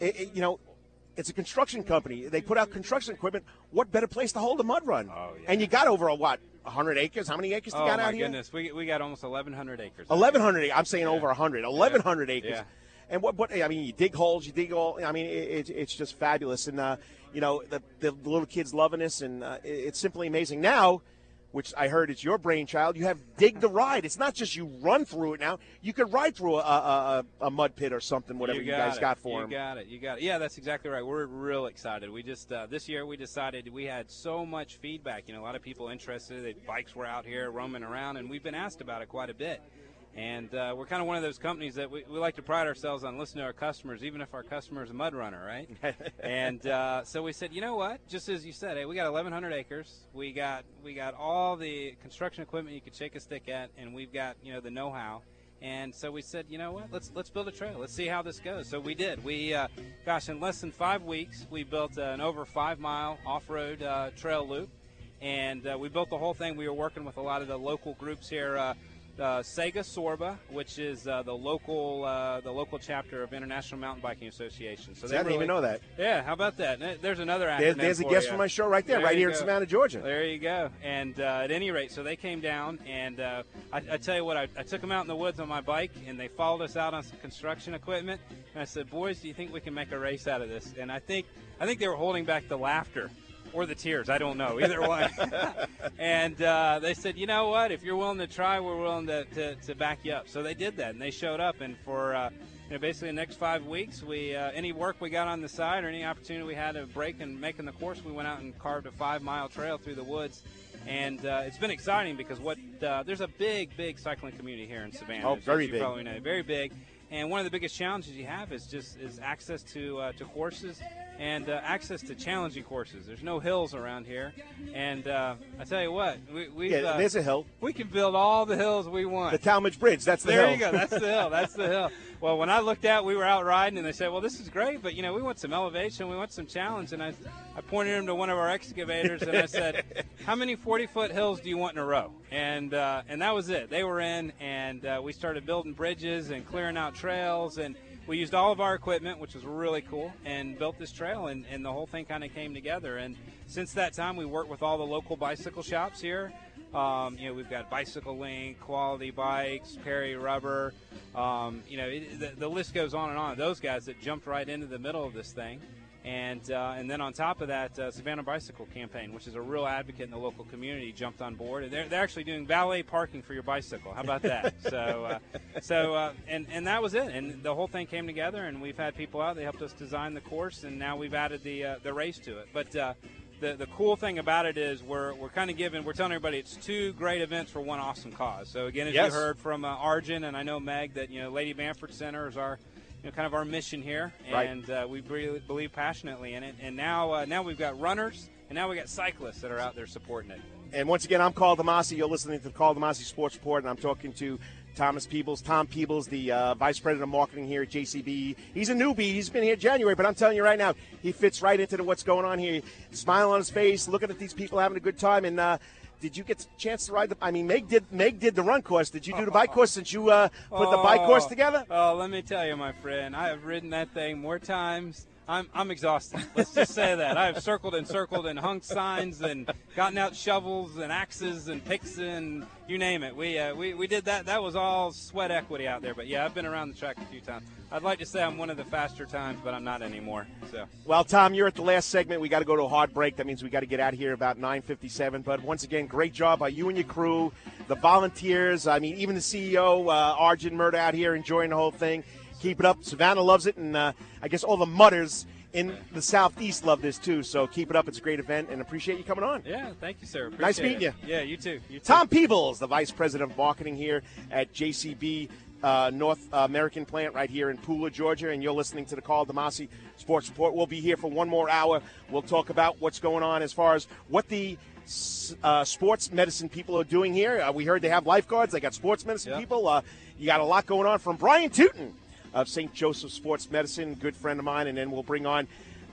it, it- you know. It's a construction company. They put out construction equipment. What better place to hold a mud run? Oh, yeah. And you got over a what? 100 acres? How many acres oh you got my out here? Oh goodness, we, we got almost 1,100 acres. 1,100. I'm saying Yeah. over 100. 1,100 acres. Yeah. And what, what? I mean, you dig holes, you dig all. I mean, it, it, it's just fabulous, and uh, you know the, the little kids loving this, and uh, it, it's simply amazing. Now, which I heard is your brainchild, you have dig the ride. It's not just you run through it now. You could ride through a, a, a, a mud pit or something, whatever you, guys it. got for you them. got it. You got it. Yeah, that's exactly right. We're real excited. We just uh, this year we decided we had so much feedback. You know, a lot of people interested. The bikes were out here roaming around, and we've been asked about it quite a bit. And uh, we're kind of one of those companies that we, we like to pride ourselves on listening to our customers, even if our customer is a mud runner, right? [laughs] and uh, so we said, you know what? Just as you said, hey, we got 1,100 acres. We got we got all the construction equipment you could shake a stick at, and we've got you know the know-how. And so we said, you know what? Let's let's build a trail. Let's see how this goes. So we did. We, uh, gosh, in less than five weeks, we built an over five-mile off-road uh, trail loop, and uh, we built the whole thing. We were working with a lot of the local groups here. Uh, Sega Sorba, which is uh, the local uh, the local chapter of International Mountain Biking Association. So See, they I didn't really- even know that. Yeah, how about that? There's another There's, there's a guest you. from my show right there, There right here in. Savannah, Georgia. There you go. And uh, at any rate, so they came down, and uh, I, I tell you what, I, I took them out in the woods on my bike, and they followed us out on some construction equipment. And I said, "Boys, do you think we can make a race out of this?" And I think I think they were holding back the laughter or the tears. I don't know, either one. [laughs] and uh, they said, "You know what? If you're willing to try, we're willing to, to, to back you up." So they did that, and they showed up, and for uh, you know, basically the next five weeks, we uh, any work we got on the side or any opportunity we had to break and making the course, we went out and carved a five mile trail through the woods. And uh, it's been exciting because what uh, there's a big, big cycling community here in Savannah. Oh, very you big. Probably know, very big. And one of the biggest challenges you have is just is access to uh, to courses and uh, access to challenging courses. There's no hills around here, and uh, I tell you what, we we Yeah, uh, there's a hill. we can build all the hills we want. The Talmadge Bridge. That's the there hill. There you go. That's the hill. That's the hill. [laughs] Well, when I looked out, we were out riding, and they said, "Well, this is great, but you know, we want some elevation, we want some challenge." And I, I pointed them to one of our excavators, and I said, [laughs] "How many 40-foot hills do you want in a row?" And uh, and that was it. They were in, and uh, we started building bridges and clearing out trails, and we used all of our equipment, which was really cool, and built this trail, and, and the whole thing kind of came together. And since that time, we worked with all the local bicycle shops here. Um, you know, we've got Bicycle Link, Quality Bikes, Perry Rubber. Um, you know, it, the, the list goes on and on. Those guys that jumped right into the middle of this thing. And, uh, and then on top of that, uh, Savannah Bicycle Campaign, which is a real advocate in the local community, jumped on board. And they're, they're actually doing valet parking for your bicycle. How about that? [laughs] so, uh, so uh, and, and that was it. And the whole thing came together, and we've had people out. They helped us design the course, and now we've added the, uh, the race to it. But uh, the, the cool thing about it is we're, we're kind of giving, we're telling everybody it's two great events for one awesome cause. So, again, as Yes. you heard from uh, Arjun, and I know Meg, that, you know, Lady Bamford Center is our you know, kind of our mission here, Right. and uh, we really believe passionately in it. And now, uh, now we've got runners and now we've got cyclists that are out there supporting it. And once again, I'm Karl DeMasi. You're listening to the Karl DeMasi Sports Report, and I'm talking to Thomas Peebles. Tom Peebles, the uh, Vice President of Marketing here at JCB. He's a newbie. He's been here January, but I'm telling you right now, he fits right into the, what's going on here. Smile on his face, looking at these people having a good time, and uh, did you get a chance to ride the? I mean, Meg did. Meg did the run course. Did you do the bike course since you uh, put the bike course together? Oh, let me tell you, my friend, I have ridden that thing more times I'm, I'm exhausted. Let's just say that. I've circled and circled and hung signs and gotten out shovels and axes and picks and you name it. We, uh, we, we did that. That was all sweat equity out there. But yeah, I've been around the track a few times. I'd like to say I'm one of the faster times, but I'm not anymore. So. Well, Tom, you're at the last segment. We got to go to a hard break. That means we got to get out here about 9:57. But once again, great job by you and your crew, the volunteers. I mean, even the CEO, uh, Arjun Mirdha, out here enjoying the whole thing. Keep it up. Savannah loves it, and uh, I guess all the mutters in the southeast love this too. So keep it up. It's a great event, and appreciate you coming on. Yeah, thank you, sir. Appreciate nice meeting it. you. Yeah, you too. You too. Tom Peebles, the vice president of marketing here at JCB. Uh, North American plant right here in Pooler, Georgia, and you're listening to the Karl DeMasi Sports Report. We'll be here for one more hour. We'll talk about what's going on as far as what the uh, sports medicine people are doing here. Uh, we heard they have lifeguards. They got sports medicine people. Uh, you got a lot going on from Brian Tootin of St. Joseph Sports Medicine, good friend of mine, and then we'll bring on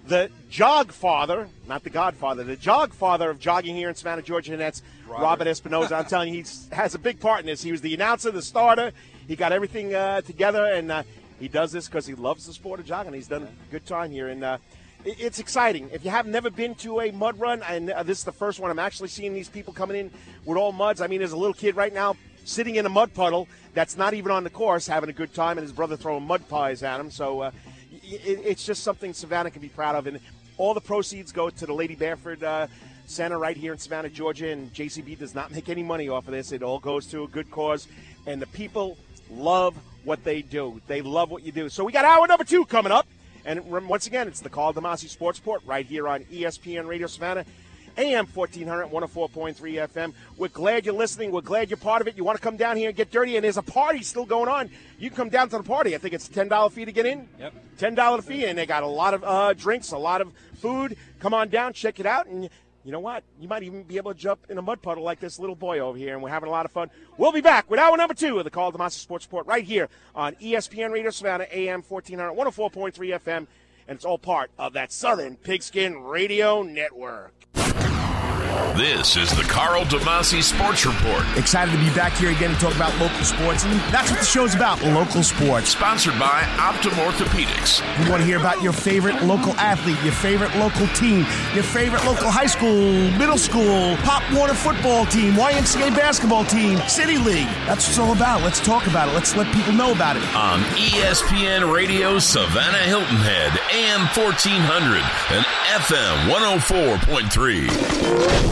the jog father, not the godfather, the jog father of jogging here in Savannah, Georgia, and that's Robert, Robert. Espinoza. I'm telling you, he has a big part in this. He was the announcer, the starter. He got everything uh, together, and uh, he does this because he loves the sport of jogging. He's done a good time here, and uh, it- it's exciting. If you have never been to a mud run, and uh, this is the first one, I'm actually seeing these people coming in with all muds. I mean, there's a little kid right now sitting in a mud puddle that's not even on the course, having a good time, and his brother throwing mud pies at him. So uh, it, it's just something Savannah can be proud of, and all the proceeds go to the Lady Bamford uh, Center right here in Savannah, Georgia, and JCB does not make any money off of this. It all goes to a good cause, and the people love what they do. They love what you do. So we got hour number two coming up, and once again, it's the Karl DeMasi Sports Report right here on ESPN Radio Savannah. AM 1400, 104.3 FM. We're glad you're listening. We're glad you're part of it. You want to come down here and get dirty, and there's a party still going on. You can come down to the party. I think it's $10 fee to get in. Yep. $10 fee, and they got a lot of uh, drinks, a lot of food. Come on down, check it out, and you know what? You might even be able to jump in a mud puddle like this little boy over here, and we're having a lot of fun. We'll be back with hour number two of the Karl DeMasi Sports Report right here on ESPN Radio Savannah, AM 1400, 104.3 FM, and it's all part of that Southern Pigskin Radio Network. This is the Karl DeMasi Sports Report, Excited to be back here again to talk about local sports, and that's what the show's about local sports. sponsored by Optim Orthopedics. We want to hear about your favorite local athlete, your favorite local team, your favorite local high school, middle school, Pop Warner football team, YMCA basketball team, City League. That's what it's all about. Let's talk about it. Let's let people know about it. on ESPN Radio Savannah Hilton Head, AM 1400 and FM 104.3.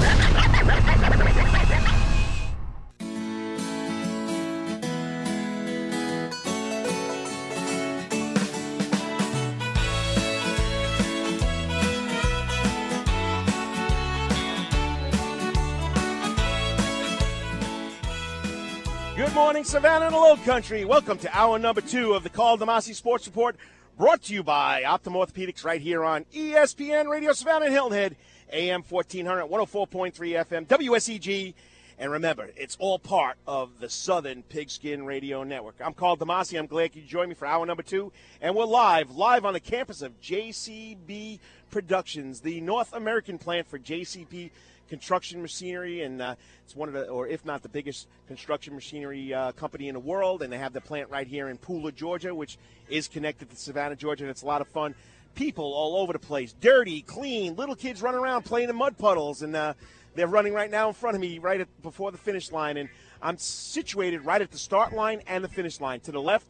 Good morning, Savannah and the Low Country. Welcome to hour number two of the Karl DeMasi Sports Report, brought to you by Optim Orthopedics right here on ESPN Radio Savannah and Hilton Head, AM 1400, 104.3 FM, WSEG. And remember, it's all part of the Southern Pigskin Radio Network. I'm Karl DeMasi. I'm glad you joined me for hour number two. And we're live, live on the campus of JCB Productions, the North American plant for JCB construction machinery, and uh, it's one of the, or if not the biggest construction machinery uh, company in the world. And they have the plant right here in Pooler, Georgia, which is connected to Savannah, Georgia, and it's a lot of fun. People all over the place, dirty, clean, little kids running around playing in mud puddles, and uh, they're running right now in front of me, right at, before the finish line. And I'm situated right at the start line and the finish line. To the left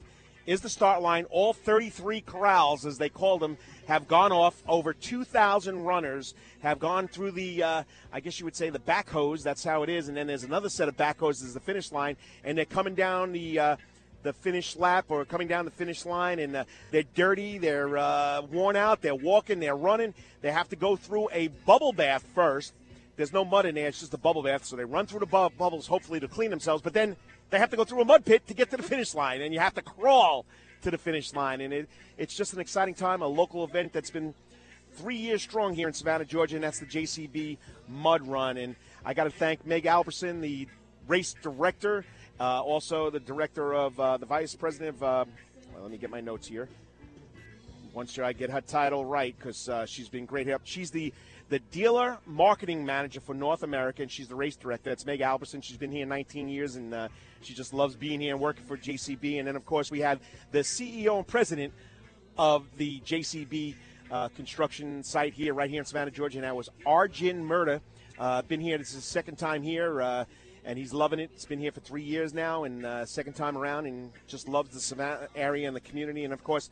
is the start line. All 33 corrals, as they call them, have gone off. Over 2,000 runners have gone through the, uh, I guess you would say, the backhoes. That's how it is. And then there's another set of backhoes as the finish line, and they're coming down the. Uh, the finish lap or coming down the finish line and uh, they're dirty they're uh, worn out they're walking they're running they have to go through a bubble bath first there's no mud in there. It's just a bubble bath. So they run through the bu- bubbles, hopefully to clean themselves. But then they have to go through a mud pit to get to the finish line, and you have to crawl to the finish line. And it, it's just an exciting time, a local event that's been three years strong here in Savannah, Georgia, and that's the JCB Mud Run. And I got to thank Meg Albertson, the race director, uh, also the director of uh, the vice president of. Uh, well, let me get my notes here. Once I get her title right, because uh, she's been great help. She's the the dealer marketing manager for North America, and she's the race director. That's Meg Albertson. She's been here 19 years, and uh, she just loves being here and working for JCB. And then, of course, we had the CEO and president of the JCB uh, construction site here, right here in Savannah, Georgia, and that was Arjun Mirdha. Uh, been here. This is his second time here, uh, and he's loving it. It's been here for three years now, and uh, second time around, and just loves the Savannah area and the community. And of course,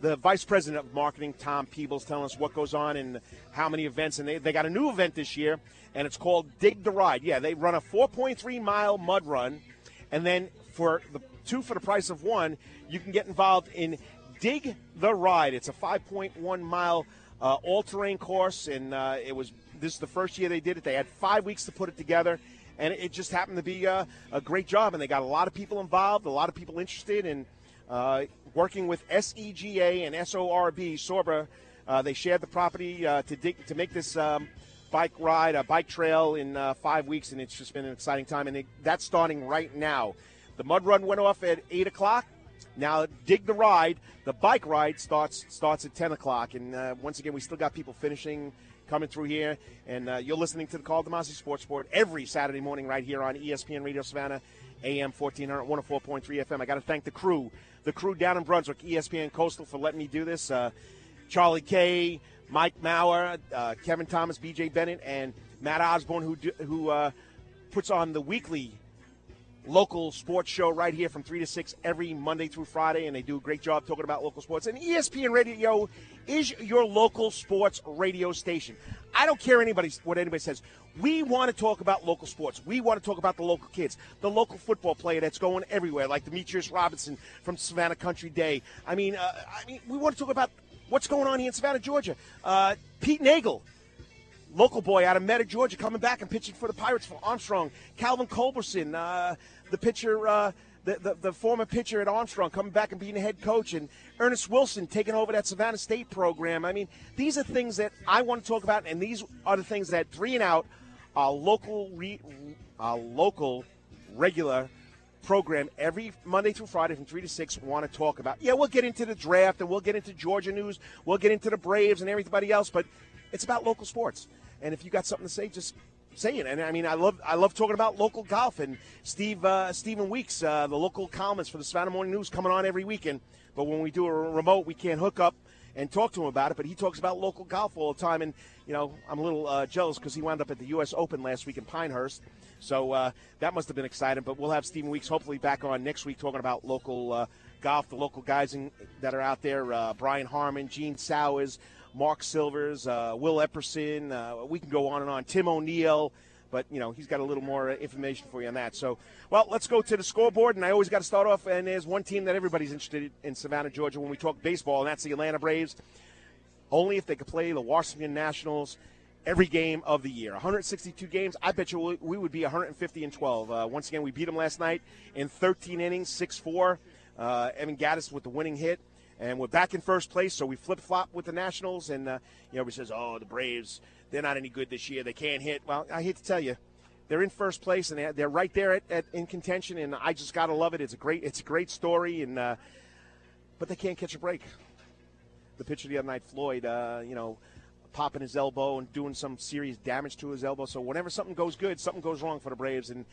the vice president of marketing, Tom Peebles, telling us what goes on and how many events. And they, they got a new event this year, and it's called Dig the Ride. Yeah, they run a 4.3 mile mud run, and then for the two for the price of one, you can get involved in Dig the Ride. It's a 5.1 mile uh, all terrain course, and uh, it was this is the first year they did it. They had five weeks to put it together. And it just happened to be uh, a great job, and they got a lot of people involved, a lot of people interested, and uh, working with SEGA and SORB, Sorba. Uh, they shared the property uh, to dig, to make this um, bike ride, a bike trail in uh, five weeks, and it's just been an exciting time. And it, that's starting right now. The mud run went off at eight o'clock. Now, dig the ride. The bike ride starts starts at ten o'clock, and uh, once again, we still got people finishing coming through here. And uh, you're listening to the Karl DeMasi Sports Report every Saturday morning right here on ESPN Radio Savannah, AM 1400, 104.3 FM. I got to thank the crew, the crew down in Brunswick, ESPN Coastal, for letting me do this. Uh, Charlie K, Mike Maurer, uh, Kevin Thomas, BJ Bennett, and Matt Osborne, who, do, who uh, puts on the weekly local sports show right here from 3 to 6 every Monday through Friday, and they do a great job talking about local sports. And ESPN Radio is your local sports radio station. I don't care anybody what anybody says. We want to talk about local sports. We want to talk about the local kids, the local football player that's going everywhere, like Demetrius Robinson from Savannah Country Day. I mean, uh, I mean, we want to talk about what's going on here in Savannah, Georgia. Uh, Pete Nagel local boy out of Metter, Georgia, coming back and pitching for the Pirates for Armstrong. Calvin Culberson, uh, the pitcher, uh, the, the, the, former pitcher at Armstrong, coming back and being a head coach, and Ernest Wilson taking over that Savannah State program. I mean, these are things that I want to talk about, and these are the things that three and out, our local, re, local regular program every Monday through Friday from 3 to 6 want to talk about. Yeah, we'll get into the draft and we'll get into Georgia news, we'll get into the Braves and everybody else, but it's about local sports. And if you got something to say, just say it. And I mean, I love I love talking about local golf. And Steve uh, Stephen Weeks, uh, the local columnist for the Savannah Morning News, coming on every weekend. But when we do a remote, we can't hook up and talk to him about it. But he talks about local golf all the time. And you know, I'm a little uh, jealous because he wound up at the U.S. Open last week in Pinehurst. So uh, that must have been exciting. But we'll have Stephen Weeks hopefully back on next week talking about local uh, golf, the local guys in, that are out there. Uh, Brian Harman, Gene Sauers. Mark Silvers, uh, Will Epperson. Uh, we can go on and on. Tim O'Neill, but you know he's got a little more information for you on that. So, well, let's go to the scoreboard. And I always got to start off. And there's one team that everybody's interested in Savannah, Georgia, when we talk baseball, and that's the Atlanta Braves. Only if they could play the Washington Nationals every game of the year. 162 games. I bet you we would be 150 and 12. Uh, once again, we beat them last night in 13 innings, 6-4. Uh, Evan Gattis with the winning hit and we're back in first place. So we flip flop with the Nationals, and uh, you know, he says, "Oh, the Braves, they're not any good this year. They can't hit." Well, I hate to tell you, they're in first place, and they're right there at, at in contention. And I just gotta love it. It's a great, it's a great story, and uh, but they can't catch a break. The pitcher the other night, Floyd, uh, you know. Popping his elbow and doing some serious damage to his elbow. So whenever something goes good, something goes wrong for the Braves, and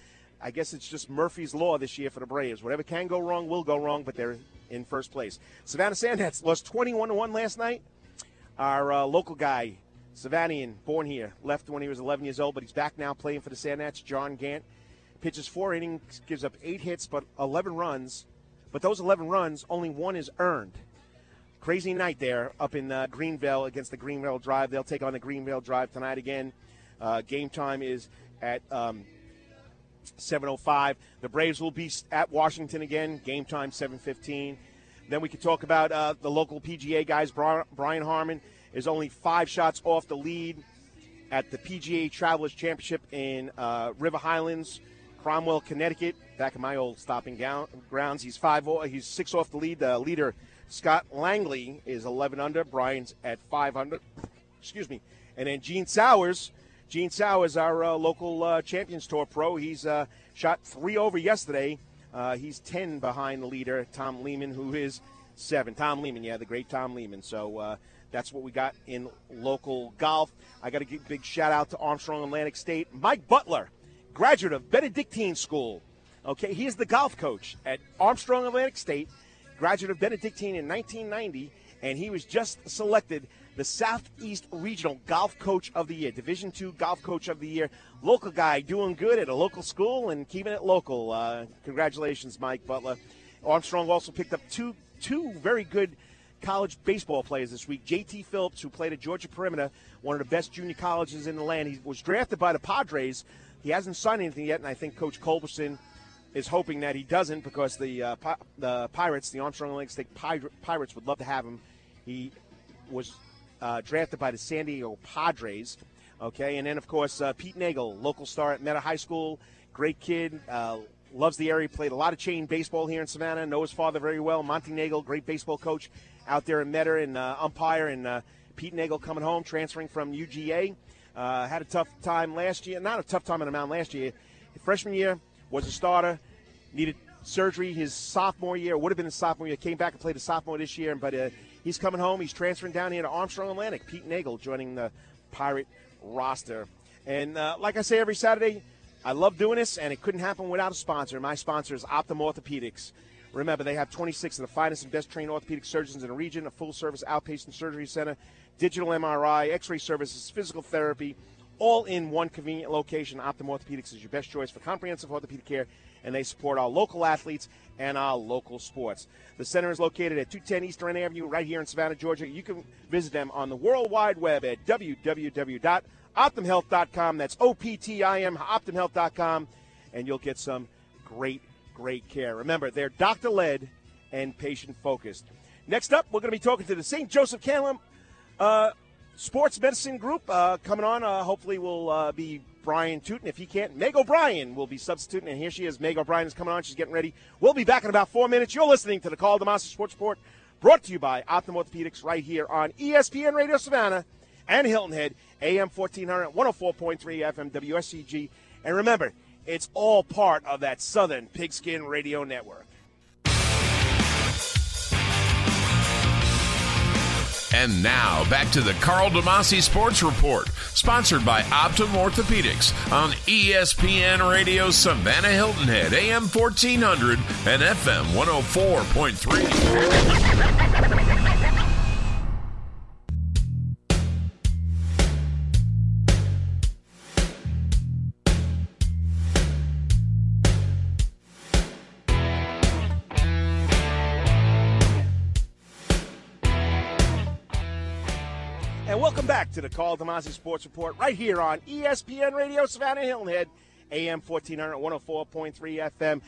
I guess it's just Murphy's law this year for the Braves. Whatever can go wrong will go wrong, but they're in first place. Savannah Sand Gnats lost 21 to 1 last night. Our uh, local guy, Savannian, born here, left when he was 11 years old, but he's back now playing for the Sand Gnats. John Gant pitches four innings, gives up eight hits, but 11 runs. But those 11 runs, only one is earned. Crazy night there up in uh, Greenville against the Greenville Drive. They'll take on the Greenville Drive tonight again. Uh, game time is at um, 7:05. The Braves will be at Washington again. Game time 7:15. Then we could talk about uh, the local PGA guys. Brian Harman is only five shots off the lead at the PGA Travelers Championship in uh, River Highlands, Cromwell, Connecticut. Back in my old stopping grounds, he's five. He's six off the lead. The leader Scott Langley is 11 under. Brian's at five under. Excuse me. And then Gene Sauers. Gene Sow is our uh, local uh, Champions Tour pro. He's uh, shot three over yesterday. Uh, he's 10 behind the leader, Tom Lehman, who is seven. Tom Lehman, yeah, the great Tom Lehman. So uh, that's what we got in local golf. I got a big shout out to Armstrong Atlantic State. Mike Butler, graduate of Benedictine School. Okay, he is the golf coach at Armstrong Atlantic State, graduate of Benedictine in 1990, and he was just selected the Southeast Regional Golf Coach of the Year, Division Two Golf Coach of the Year. Local guy doing good at a local school and keeping it local. Uh, congratulations, Mike Butler. Armstrong also picked up two two very good college baseball players this week. J.T. Phillips, who played at Georgia Perimeter, one of the best junior colleges in the land. He was drafted by the Padres. He hasn't signed anything yet, and I think Coach Culberson is hoping that he doesn't because the uh, Pi- the Pirates, the Armstrong Atlantic State Pir- Pirates, would love to have him. He was uh, drafted by the San Diego Padres. Okay, and then of course uh, Pete Nagel, local star at Metter High School, great kid, uh, loves the area. Played a lot of chain baseball here in Savannah. Know his father very well. Monty Nagel, great baseball coach out there in Metter and uh, umpire. And uh, Pete Nagel coming home, transferring from UGA. Uh, had a tough time last year. Not a tough time on the mound last year. Freshman year was a starter. Needed surgery his sophomore year. Would have been his sophomore year. Came back and played a sophomore this year. But he's coming home. He's transferring down here to Armstrong Atlantic. Pete Nagel joining the Pirate roster. And uh, like I say every Saturday, I love doing this, and it couldn't happen without a sponsor. My sponsor is Optim Orthopedics. Remember, they have 26 of the finest and best trained orthopedic surgeons in the region, a full service outpatient surgery center, digital MRI, x ray services, physical therapy, all in one convenient location. Optim Orthopedics is your best choice for comprehensive orthopedic care, and they support our local athletes and our local sports. The center is located at 210 Eastern Avenue, right here in Savannah, Georgia. You can visit them on the World Wide Web at www.optimhealth.com. That's O P T I M, optimhealth.com, and you'll get some great, great care. Remember, they're doctor led and patient focused. Next up, we're going to be talking to the St. Joseph Candler uh, Sports Medicine Group uh, coming on. Uh, hopefully, will uh, be Brian Tootin. If he can't, Meg O'Brien will be substituting. And here she is. Meg O'Brien is coming on. She's getting ready. We'll be back in about four minutes. You're listening to the Karl DeMasi Sports Report, brought to you by Optim Orthopedics right here on ESPN Radio Savannah and Hilton Head, AM 1400, 104.3 FM WSEG. And remember, it's all part of that Southern Pigskin Radio Network. And now back to the Karl DeMasi Sports Report, sponsored by Optim Orthopedics on ESPN Radio Savannah Hilton Head, AM 1400 and FM 104.3. to the Karl DeMasi Sports Report right here on ESPN Radio Savannah Hilton Head, AM 1400, 104.3 FM,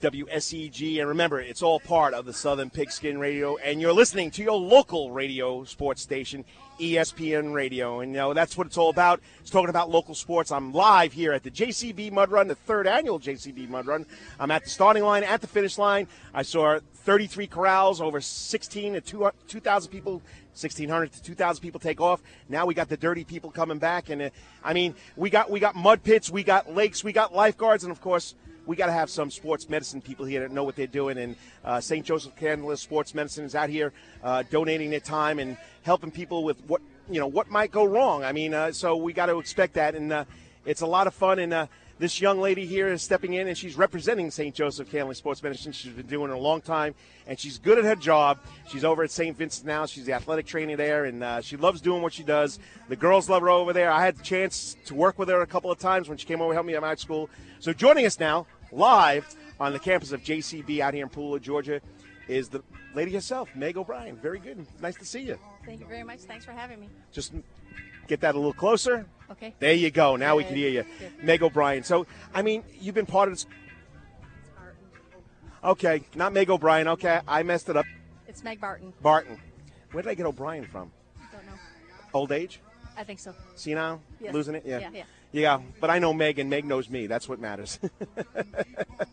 WSEG. And remember, it's all part of the Southern Pigskin Radio. And you're listening to your local radio sports station, ESPN Radio. And, you know, that's what it's all about. It's talking about local sports. I'm live here at the JCB Mud Run, the third annual JCB Mud Run. I'm at the starting line, at the finish line. I saw 33 corrals, over 16 to 2,000 people 1,600 to 2,000 people take off. Now we got the dirty people coming back, and uh, I mean, we got we got mud pits, we got lakes, we got lifeguards, and of course, we got to have some sports medicine people here that know what they're doing. And uh, St. Joseph Candler Sports Medicine is out here uh, donating their time and helping people with what you know what might go wrong. I mean, uh, so we got to expect that, and uh, it's a lot of fun. And uh, this young lady here is stepping in, and she's representing St. Joseph Candler Sports Medicine. She's been doing it a long time, and she's good at her job. She's over at St. Vincent now. She's the athletic trainer there, and uh, she loves doing what she does. The girls love her over there. I had the chance to work with her a couple of times when she came over to help me at my school. So joining us now, live on the campus of JCB out here in Pooler, Georgia, is the lady herself, Meg O'Brien. Very good. Nice to see you. Thank you very much. Thanks for having me. Just get that a little closer. Okay. There you go. Now we can hear you. Good. Meg O'Brien. So, I mean, you've been part of this. Okay, not Meg O'Brien. Okay, I messed it up. It's Meg Burton. Burton. Where did I get O'Brien from? Don't know. Old age? I think so. Senile? Yes. Losing it? Yeah. Yeah, yeah. Yeah, but I know Meg, and Meg knows me. That's what matters. [laughs]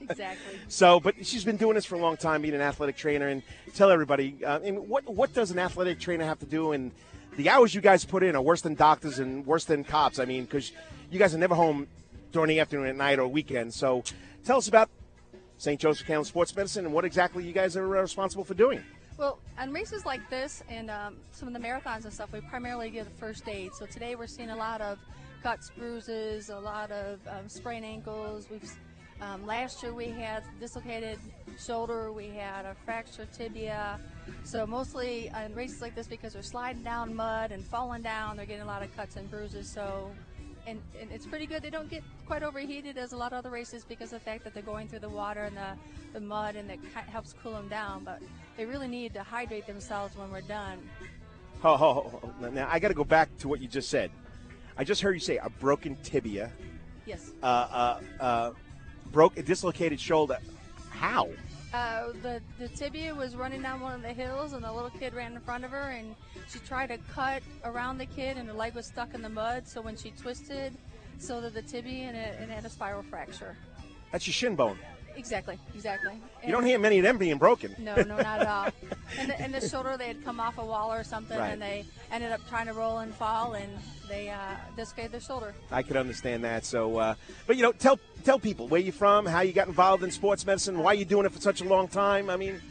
Exactly. so, but she's been doing this for a long time, being an athletic trainer. And tell everybody, uh, and what what does an athletic trainer have to do? And the hours you guys put in are worse than doctors and worse than cops. I mean, because you guys are never home during the afternoon, at night, or weekend. So, tell us about St. Joseph Candler Sports Medicine and what exactly you guys are uh, responsible for doing. Well, on races like this and um, some of the marathons and stuff, we primarily give first aid. So today we're seeing a lot of cuts, bruises, a lot of um, sprained ankles. We've um, last year we had dislocated shoulder, we had a fractured tibia. So mostly on races like this, because they're sliding down mud and falling down, they're getting a lot of cuts and bruises. So and, and it's pretty good. They don't get quite overheated as a lot of other races because of the fact that they're going through the water and the, the mud and it helps cool them down. But they really need to hydrate themselves when we're done. Oh. now I got to go back to what you just said. I just heard you say a broken tibia. Yes. Uh, uh, uh, broke a dislocated shoulder. How? Uh, the the tibia was running down one of the hills, and the little kid ran in front of her, and she tried to cut around the kid, and her leg was stuck in the mud. So when she twisted, so did the tibia, and it, and it had a spiral fracture. That's your shin bone. Exactly, exactly. you don't hear many of them being broken. No, no, not at all. [laughs] and, the, and the shoulder, they had come off a wall or something, Right. and they ended up trying to roll and fall, and they uh, dislocated their shoulder. I could understand that. So, uh, but you know, tell tell people where you're from, how you got involved in sports medicine, why you're doing it for such a long time. I mean,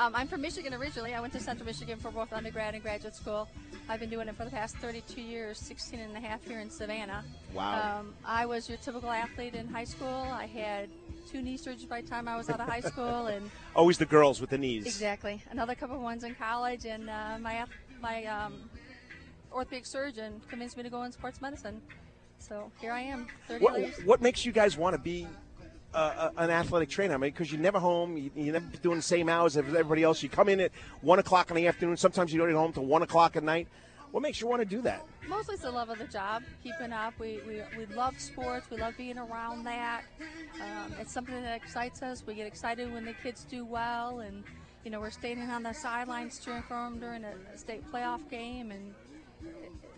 Um, I'm from Michigan originally. I went to Central Michigan for both undergrad and graduate school. I've been doing it for the past 32 years, 16 and a half here in Savannah. Wow. Um, I was your typical athlete in high school. I had two knee surgeries by the time I was out of high school, and [laughs] always the girls with the knees. exactly another couple of ones in college. And uh, my my um, orthopedic surgeon convinced me to go in sports medicine. So here I am, 30 What, years. what makes you guys want to be uh, an athletic trainer? I mean, because you're never home, you, you're never doing the same hours as everybody else. You come in at one o'clock in the afternoon. Sometimes you don't get home till one o'clock at night. What makes you want to do that? Mostly it's the love of the job, keeping up. We, we, we love sports. We love being around that. Um, it's something that excites us. We get excited when the kids do well, and you know we're standing on the sidelines cheering for them during a, a state playoff game, and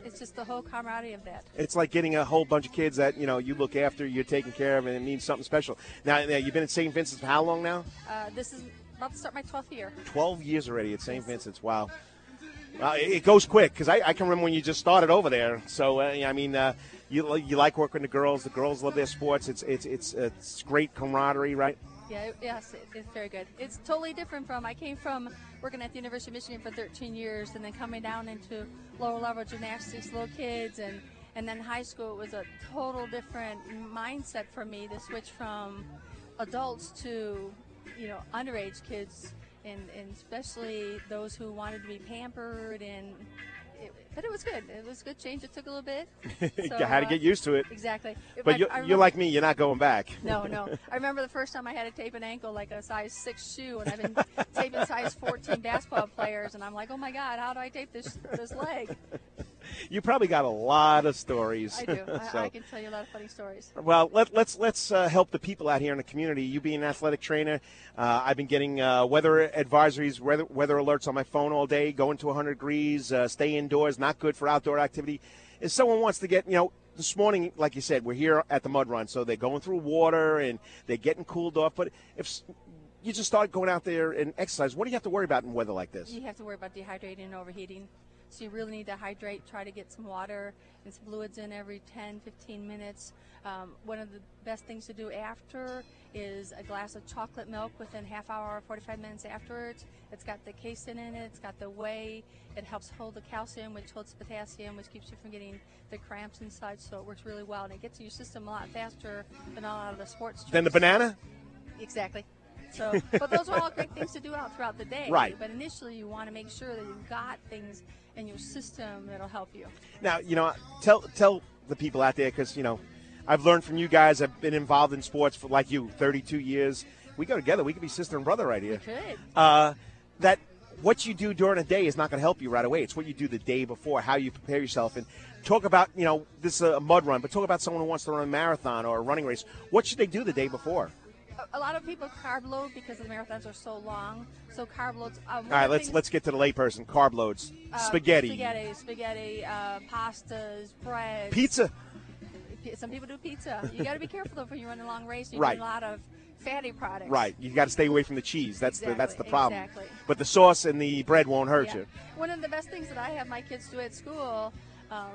it's just the whole camaraderie of that. It's like getting a whole bunch of kids that you know you look after, you're taking care of, and it means something special. Now, you've been at St. Vincent's for how long now? Uh, this is about to start my 12th year. Twelve years already at St. Vincent's. Wow. It it goes quick because I, I can remember when you just started over there. So uh, I mean, uh, you you like working with the girls. The girls love their sports. It's it's it's it's great camaraderie, right? Yeah, it- yes, it, it's very good. It's totally different from I came from working at the University of Michigan for 13 years, and then coming down into lower level gymnastics, little kids, and and then high school. It was a total different mindset for me to switch from adults to you know underage kids, and and especially those who wanted to be pampered and. But it was good. It was a good change. It took a little bit. [laughs] So, you had to uh, get used to it. Exactly. But you're, I you're like me. You're not going back. [laughs] no, no. I remember the first time I had to tape an ankle like a size six shoe, and I've been [laughs] taping size 14 basketball players, and I'm like, oh my god, how do I tape this this leg? You probably got a lot of stories. I do. [laughs] I, So- I can tell you a lot of funny stories. Well, let, let's let's uh, help the people out here in the community. You being an athletic trainer, uh, I've been getting uh, weather advisories, weather, weather alerts on my phone all day. Going to 100 degrees, uh, stay indoors, not good for outdoor activity. If someone wants to get, you know, this morning, like you said, we're here at the mud run, so they're going through water and they're getting cooled off. But if you just start going out there and exercise, what do you have to worry about in weather like this? You have to worry about dehydrating and overheating. So you really need to hydrate, try to get some water and some fluids in every 10, 15 minutes. Um, one of the best things to do after is a glass of chocolate milk within half hour or 45 minutes afterwards. It's got the casein in it, it's got the whey, it helps hold the calcium, which holds the potassium, which keeps you from getting the cramps and such. So it works really well, and it gets to your system a lot faster than a lot of the sports Then the banana? Exactly. So, but those are all great things to do out throughout the day. Right. But initially, you want to make sure that you've got things in your system that'll help you. Now, you know, tell tell the people out there because you know, I've learned from you guys. I've been involved in sports for like you, 32 years. We go together. We could be sister and brother right here. Good. Uh, that what you do during a day is not going to help you right away. It's what you do the day before, how you prepare yourself, and talk about you know this is a mud run, but talk about someone who wants to run a marathon or a running race. What should they do the day before? A, lot of people carb load because the marathons are so long. So carb loads. One All right, let's things- let's get to the layperson. Carb loads, uh, spaghetti, spaghetti, spaghetti, uh, pastas, bread, pizza. Some people do pizza. You got to be careful though when you run a long race. You Right. a lot of fatty products. Right. You got to stay away from the cheese. That's the that's the problem. exactly. But the sauce and the bread won't hurt Yeah. you. One of the best things that I have my kids do at school, um,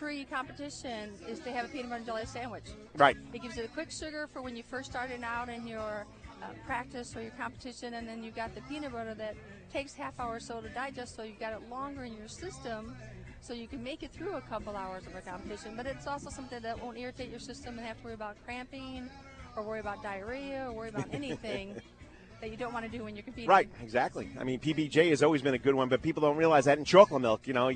pre-competition, is to have a peanut butter and jelly sandwich. Right. It gives you the quick sugar for when you first started out in your uh, practice or your competition, and then you've got the peanut butter that takes half hour or so to digest, so you've got it longer in your system, so you can make it through a couple hours of a competition. But it's also something that won't irritate your system and have to worry about cramping, or worry about diarrhea, or worry about anything [laughs] that you don't want to do when you're competing. Right, exactly. I mean, PBJ has always been a good one, but people don't realize that in chocolate milk, you know,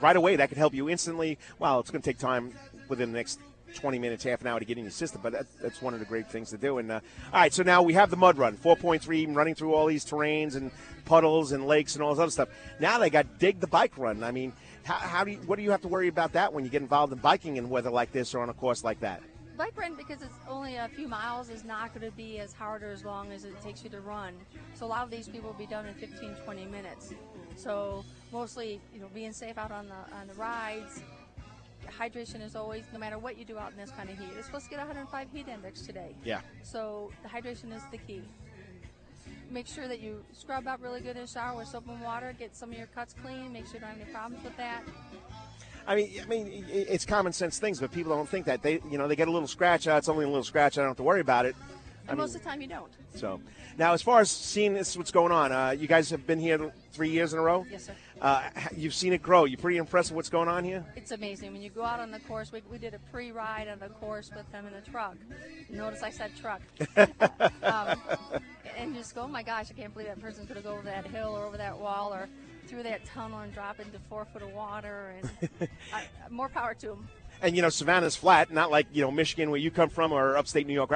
right away that could help you instantly. Well, it's going to take time within the next 20 minutes, half an hour to get in your system, but that, that's one of the great things to do. And uh, all right, so now we have the mud run, 4.3, running through all these terrains and puddles and lakes and all this other stuff. Now they got dig the bike run. I mean, how, how do you, what do you have to worry about that when you get involved in biking in weather like this or on a course like that? Bike run because it's only a few miles is not going to be as hard or as long as it takes you to run. So a lot of these people will be done in 15 20 minutes. So mostly you know being safe out on the on the rides. Hydration is always no matter what you do out in this kind of heat it's supposed to get 105 heat index today. Yeah. so the hydration is the key. Make sure that you scrub out really good in the shower with soap and water get some of your cuts clean make sure you don't have any problems with that I mean, I mean, it's common sense things, but people don't think that they, you know, they get a little scratch. Uh, it's only a little scratch. I don't have to worry about it. and I mean, most of the time you don't so now, as far as seeing this, what's going on, uh, you guys have been here three years in a row. Yes, sir. Uh, you've seen it grow. You're pretty impressed with what's going on here? It's amazing when you go out on the course. We, we did a pre-ride on the course with them in a truck. Notice I said truck. [laughs] um, just go, oh my gosh, I can't believe that person's going to go over that hill or over that wall or through that tunnel and drop into four foot of water. And [laughs] I, more power to them. And you know, Savannah's flat, not like you know Michigan where you come from or upstate New York.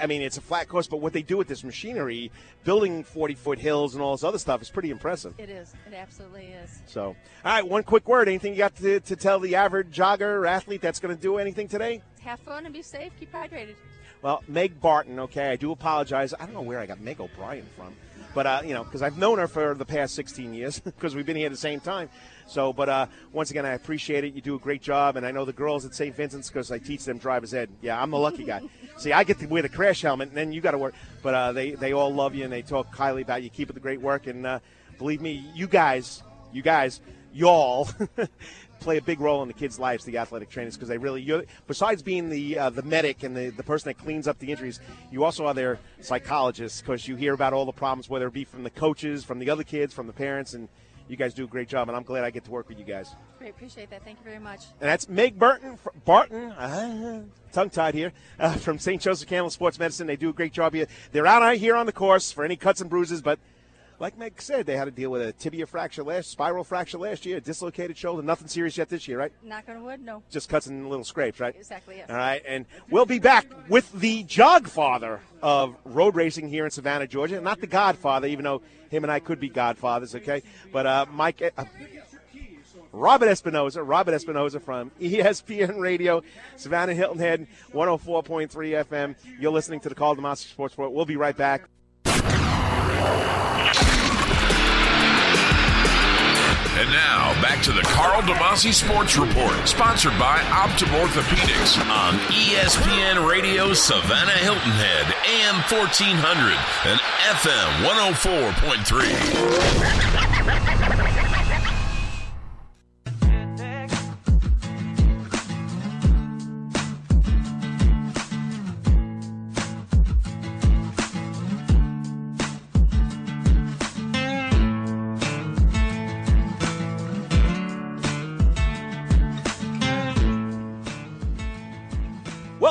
I mean, it's a flat course, but what they do with this machinery, building forty-foot hills and all this other stuff, is pretty impressive. It is. It absolutely is. So, all right, one quick word. Anything you got to, to tell the average jogger or athlete that's going to do anything today? Have fun and be safe. Keep hydrated. Well, Meg Barton, okay, I do apologize. I don't know where I got Meg O'Brien from, but, uh, you know, because I've known her for the past 16 years [laughs] because we've been here at the same time. So, but uh, once again, I appreciate it. You do a great job, and I know the girls at St. Vincent's because I teach them driver's ed. Yeah, I'm the lucky guy. [laughs] See, I get to wear the crash helmet, and then you got to work. But uh, they, they all love you, and they talk highly about you. Keep up the great work, and uh, believe me, you guys, you guys, y'all. [laughs] play a big role in the kids' lives, the athletic trainers, because they really, you're, besides being the uh, the medic and the, the person that cleans up the injuries, you also are their psychologists because you hear about all the problems, whether it be from the coaches, from the other kids, from the parents, and you guys do a great job. And I'm glad I get to work with you guys. Great. Appreciate that. Thank you very much. And that's Meg Burton, fr- Barton, uh, tongue tied here, uh, from St. Joseph Candler Sports Medicine. They do a great job here. They're out here on the course for any cuts and bruises, but like Meg said, they had to deal with a tibia fracture last, spiral fracture last year, dislocated shoulder. Nothing serious yet this year, right? Knock on wood. No. Just cuts and little scrapes, right? Exactly. Yes. All right, and we'll be back with the jogfather of road racing here in Savannah, Georgia. Not the godfather, even though him and I could be godfathers, okay? But uh, Mike, uh, Robert Espinoza, Robert Espinoza from [laughs] ESPN Radio, Savannah Hilton Head, 104.3 FM. You're listening to the Karl DeMasi Sports Report. We'll be right back. And now, back to the Karl DeMasi Sports Report, sponsored by Optim Orthopedics on ESPN Radio Savannah Hilton Head, AM 1400 and FM 104.3.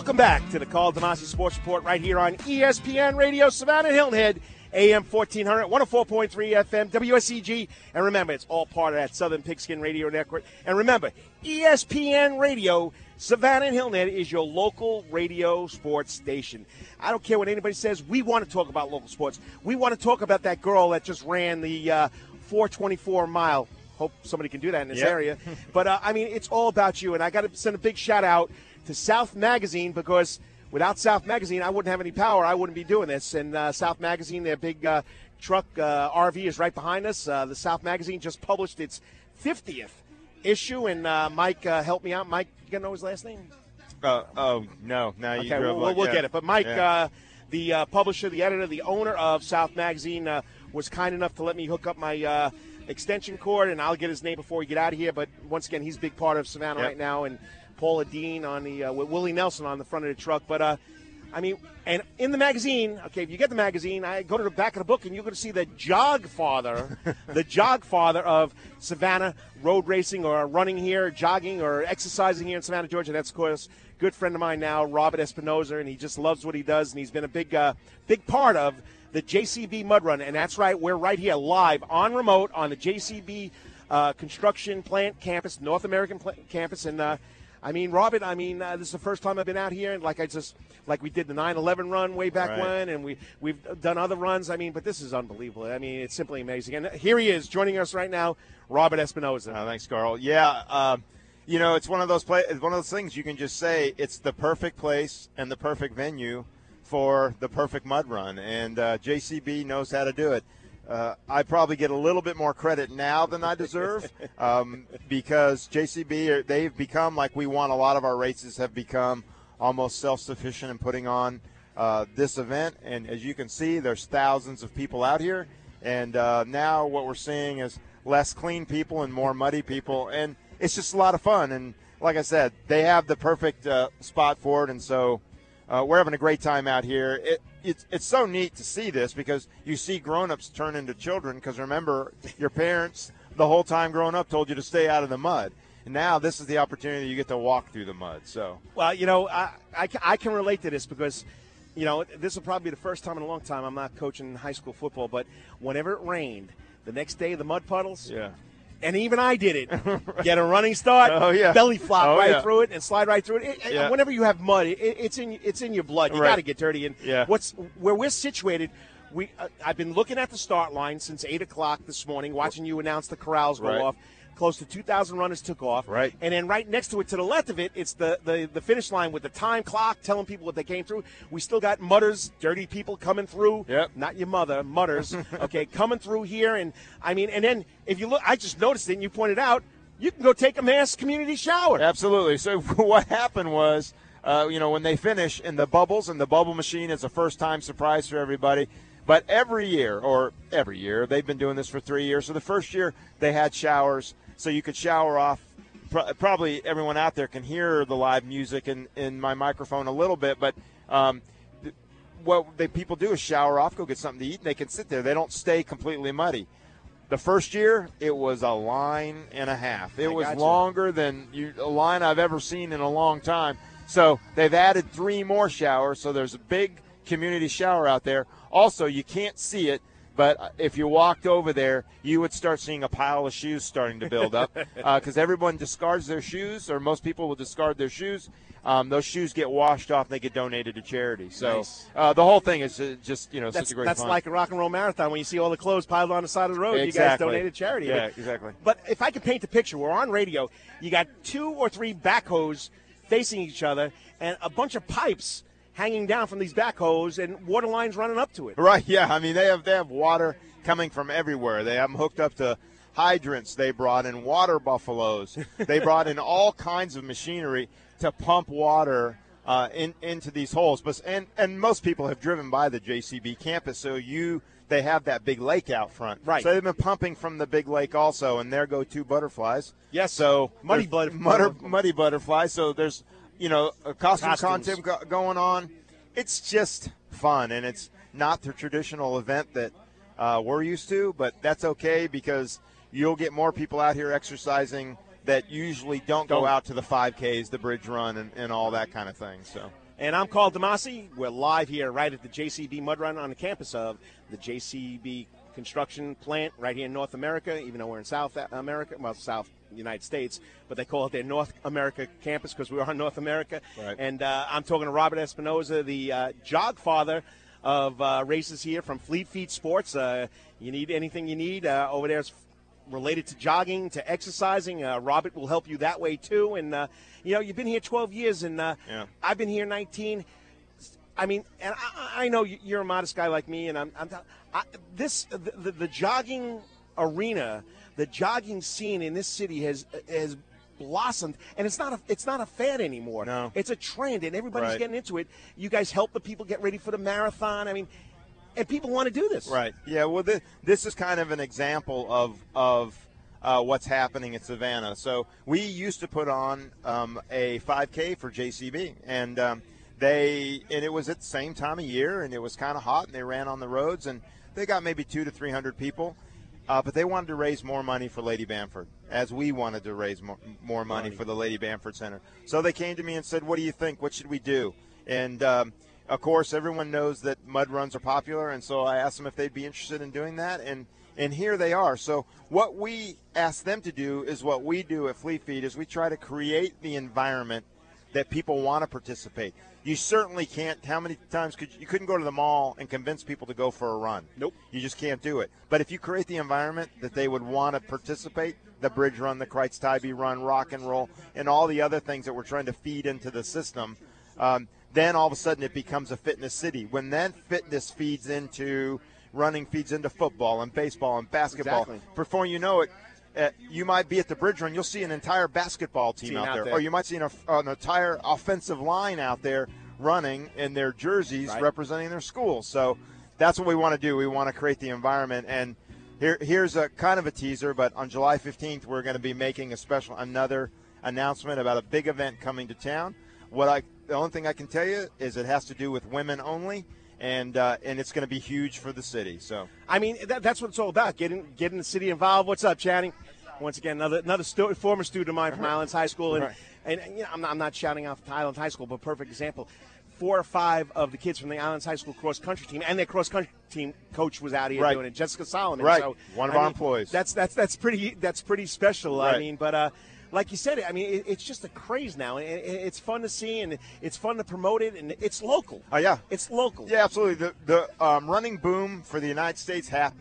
Welcome back to the Karl DeMasi Sports Report right here on ESPN Radio Savannah Hilton Head, AM 1400, 104.3 FM, WSEG. And remember, it's all part of that Southern Pigskin Radio Network. And remember, ESPN Radio Savannah and Hilton Head is your local radio sports station. I don't care what anybody says. We want to talk about local sports. We want to talk about that girl that just ran the uh, 424 mile. Hope somebody can do that in this Yep. area. But uh, I mean, it's all about you. And I got to send a big shout out to South Magazine because without South Magazine, I wouldn't have any power. I wouldn't be doing this. And uh, South Magazine, their big uh, truck uh, RV is right behind us. Uh, the South Magazine just published its 50th issue. And uh, Mike uh, helped me out. Mike, you gonna know his last name? Uh, oh no! Now you Okay, we'll, like- we'll yeah. get it. But Mike, Yeah. uh, the uh, publisher, the editor, the owner of South Magazine, uh, was kind enough to let me hook up my uh, extension cord, and I'll get his name before we get out of here. But once again, he's a big part of Savannah Yep. right now, and Paula Deen on the uh, with Willie Nelson on the front of the truck. But uh, I mean, and in the magazine, okay, if you get the magazine, I go to the back of the book, and you're going to see the jog father, [laughs] the jog father of Savannah road racing or running here, jogging or exercising here in Savannah, Georgia. That's of course good friend of mine now, Robert Espinoza, and he just loves what he does, and he's been a big, uh, big part of the JCB Mud Run. And that's right, we're right here live on remote on the JCB uh, construction plant campus, North American pla- campus, and. Uh, I mean, Robert. I mean, uh, this is the first time I've been out here, and like I just, like we did the 9/11 run way back Right. when, and we we've done other runs. I mean, but this is unbelievable. I mean, it's simply amazing. And here he is joining us right now, Robert Espinoza. Oh, thanks, Karl. Yeah, um, you know, it's one of those play. It's one of those things you can just say it's the perfect place and the perfect venue for the perfect mud run, and uh, JCB knows how to do it. Uh, I probably get a little bit more credit now than I deserve [laughs] um, because JCB they've become like we want. A lot of our races have become almost self-sufficient in putting on uh, this event, and as you can see, there's thousands of people out here, and uh, now what we're seeing is less clean people and more muddy people, and it's just a lot of fun. And like I said, they have the perfect uh, spot for it, and so uh, we're having a great time out here. It, it's, it's so neat to see this because you see grown-ups turn into children because remember your parents the whole time growing up told you to stay out of the mud and now this is the opportunity you get to walk through the mud so Well, you know, I, I, I can relate to this because, you know, this will probably be the first time in a long time I'm not coaching high school football, but whenever it rained, the next day the mud puddles. yeah And even I did it. [laughs] Get a running start. Oh, yeah. Belly flop Oh, right yeah. through it and slide right through it. It- it- Yeah. Whenever you have mud, it, it's in it's in your blood. You Right. got to get dirty. And Yeah. what's where we're situated. We uh, I've been looking at the start line since eight o'clock this morning, watching you announce the corrals go Right. off. Close to 2,000 runners took off. Right. And then right next to it, to the left of it, it's the, the, the finish line with the time clock telling people what they came through. We still got mutters, dirty people coming through. Yep. Not your mother, mutters. [laughs] okay, coming through here. And I mean, and then if you look, I just noticed it and you pointed out, you can go take a mass community shower. Absolutely. So [laughs] what happened was, uh, you know, when they finish in the bubbles, and the bubble machine is a first-time surprise for everybody. But every year, or every year, they've been doing this for three years. So the first year they had showers, so you could shower off. Probably everyone out there can hear the live music in, in my microphone a little bit, but um, what they people do is shower off, go get something to eat, and they can sit there. They don't stay completely muddy. The first year, it was a line and a half. It I was gotcha. longer than you, a line I've ever seen in a long time. So they've added three more showers. So there's a big community shower out there. Also, you can't see it, but if you walked over there, you would start seeing a pile of shoes starting to build up [laughs] because everyone discards their shoes, or most people will discard their shoes. Um, those shoes get washed off and they get donated to charity. So Nice. uh, the whole thing is uh, just you know That's, such a great that's fun. like a rock and roll marathon when you see all the clothes piled on the side of the road. You guys Exactly. donated charity. Yeah, But- exactly. But if I could paint the picture, we're on radio. You got two or three backhoes facing each other, and a bunch of pipes hanging down from these backhoes, and water lines running up to it. [laughs] Right. Yeah. I mean, they have they have water coming from everywhere. They have them hooked up to hydrants. They brought in water buffaloes. [laughs] they brought in all kinds of machinery to pump water uh, in, into these holes. But and and most people have driven by the JCB campus, so you they have that big lake out front. Right. So they've been pumping from the big lake also, and there go two butterflies. Yes. So Muddy mutter- [laughs] muddy butterflies. So there's you know a costume Costumes. content go- going on. It's just fun, and it's not the traditional event that uh, we're used to, but that's okay because you'll get more people out here exercising that usually don't go out to the 5Ks, the bridge run, and, and all that kind of thing. So. And I'm Karl DeMasi. We're live here right at the JCB Mud Run on the campus of the JCB construction plant right here in North America, even though we're in South America, well, South United States, but they call it their North America campus because we are in North America. Right. And uh, I'm talking to Robert Espinoza, the uh, jog father of uh, races here from Fleet Feet Sports. Uh, you need anything you need uh, over there. related to jogging, to exercising. Uh, Robert will help you that way too. And uh, you know, you've been here 12 years, and uh, Yeah. I've been here 19. I mean, and I, I know you- you're a modest guy like me, and I'm, I'm I, this the, the, the jogging arena, the jogging scene in this city has has blossomed, and it's not a it's not a fad anymore. No. it's a trend, and everybody's Right. getting into it. You guys help the people get ready for the marathon. I mean, and people want to do this. Right. Yeah. Well, this, this is kind of an example of of uh, what's happening at Savannah. So we used to put on um, a 5K for JCB, and um, they and it was at the same time of year, and it was kind of hot, and they ran on the roads, and they got maybe two to three hundred people. Uh, but they wanted to raise more money for Lady Bamford, as we wanted to raise more, more money, Money. for the Lady Bamford Center. So they came to me and said, "What do you think? What should we do?" And um, of course, everyone knows that mud runs are popular, and so I asked them if they'd be interested in doing that, and and here they are. So what we ask them to do is what we do at Fleet Feet is we try to create the environment that people want to participate. You certainly can't. How many times could you, you couldn't go to the mall and convince people to go for a run? Nope. You just can't do it. But if you create the environment that they would want to participate, the bridge run, the Critz Tybee run, rock and roll, and all the other things that we're trying to feed into the system, um, then all of a sudden it becomes a fitness city. When then fitness feeds into running, feeds into football and baseball and basketball. Exactly. Before you know it, uh, you might be at the bridge run. You'll see an entire basketball team, Team out, out there. there. or you might see an, an entire offensive line out there running in their jerseys Right. representing their school. So that's what we want to do. We want to create the environment. And here, here's a kind of a teaser, but on July 15th, we're going to be making a special, another announcement about a big event coming to town. What I, the only thing I can tell you is it has to do with women only. And, uh, and it's going to be huge for the city. So I mean, that, that's what it's all about getting getting the city involved. What's up, Channing? Once again, another another stu- former student of mine from Islands High School, and Right. and, and, you know, I'm not, I'm not shouting out Islands High School, but perfect example. Four or five of the kids from the Islands High School cross country team and their cross country team coach was out here Right. doing it. Jessica Solomon, Right. So, One of I our mean, employees. That's that's that's pretty that's pretty special. I mean, but uh, like you said, I mean, it, it's just a craze now. and it, it's fun to see, and it's fun to promote it, and it's local. Oh yeah, It's local. Yeah, absolutely. The the um, running boom for the United States happened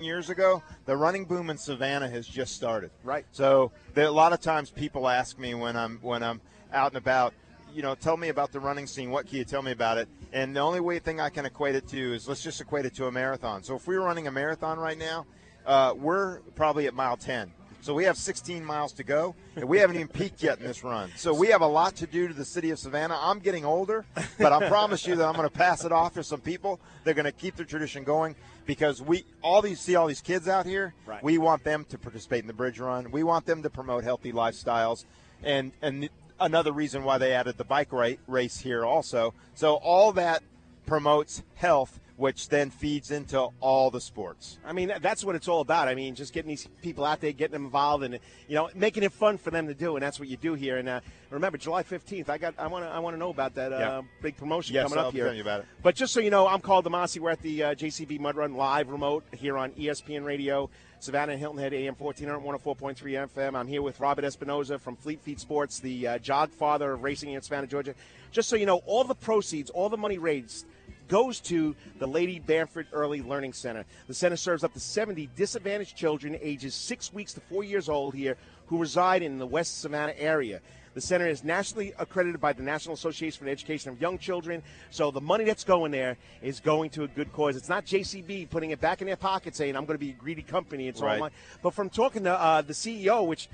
years ago. The running boom in Savannah has just started. Right. So there, a lot of times people ask me when I'm when I'm out and about, you know, tell me about the running scene. What can you tell me about it? And the only way thing I can equate it to is let's just equate it to a marathon. So if we were running a marathon right now, uh, we're probably at mile 10. So we have 16 miles to go, and we haven't even peaked yet in this run. So we have a lot to do to the city of Savannah. I'm getting older, but I promise you that I'm going to pass it off to some people. They're going to keep the tradition going because we all these see all these kids out here. Right. We want them to participate in the bridge run. We want them to promote healthy lifestyles, and and another reason why they added the bike race here also. So all that promotes health, which then feeds into all the sports. I mean, that's what it's all about. I mean, just getting these people out there, getting them involved, and you know, making it fun for them to do, and that's what you do here. And uh, remember, July fifteenth, I got, I want to, I want to know about that uh, Yeah. big promotion Yes, coming up I'll here. tell you about it. But just so you know, I'm Karl DeMasi. We're at the uh, JCB Mud Run live remote here on ESPN Radio, Savannah and Hilton Head, AM 1400, 104.3 FM. I'm here with Robert Espinoza from Fleet Feet Sports, the uh, jog father of racing in Savannah, Georgia. Just so you know, all the proceeds, all the money raised goes to the Lady Bamford Early Learning Center. The center serves up to 70 disadvantaged children ages 6 weeks to 4 years old here who reside in the West Savannah area. The center is nationally accredited by the National Association for the Education of Young Children, so the money that's going there is going to a good cause. It's not JCB putting it back in their pocket saying, I'm going to be a greedy company. It's all Right. mine. But from talking to uh, the CEO, which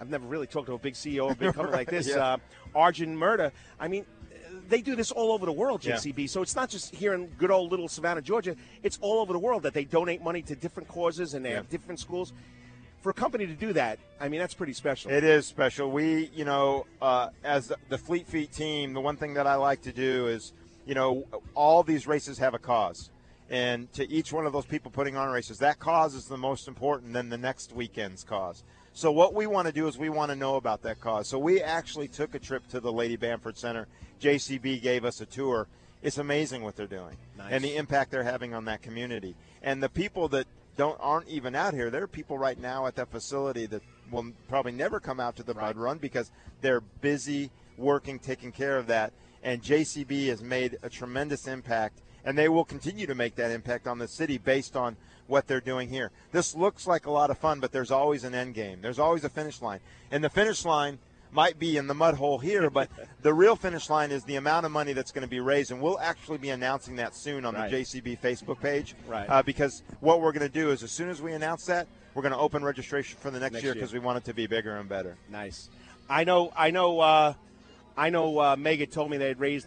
I've never really talked to a big CEO of a big [laughs] company like this, Yeah. uh, Arjun Mirdha, I mean, they do this all over the world, Yeah. JCB. So it's not just here in good old little Savannah, Georgia. It's all over the world that they donate money to different causes and they Yeah. have different schools. For a company to do that, I mean, that's pretty special. It is special. We, you know, uh, as the Fleet Feet team, the one thing that I like to do is, you know, all these races have a cause. And to each one of those people putting on races, that cause is the most important than the next weekend's cause. So what we want to do is we want to know about that cause. So we actually took a trip to the Lady Bamford Center. JCB gave us a tour. It's amazing what they're doing Nice. and the impact they're having on that community. And the people that don't aren't even out here, there are people right now at that facility that will probably never come out to the mud run because they're busy working, taking care of that. And JCB has made a tremendous impact, and they will continue to make that impact on the city based on what they're doing here. This looks like a lot of fun, but there's always an end game. There's always a finish line, and the finish line might be in the mud hole here, but [laughs] the real finish line is the amount of money that's going to be raised, and we'll actually be announcing that soon on Right. the JCB Facebook page. [laughs] Right. Uh, because what we're going to do is, as soon as we announce that, we're going to open registration for the next, Next year because we want it to be bigger and better. Nice. I know. I know. Uh, I know. Uh, Mega told me they had raised.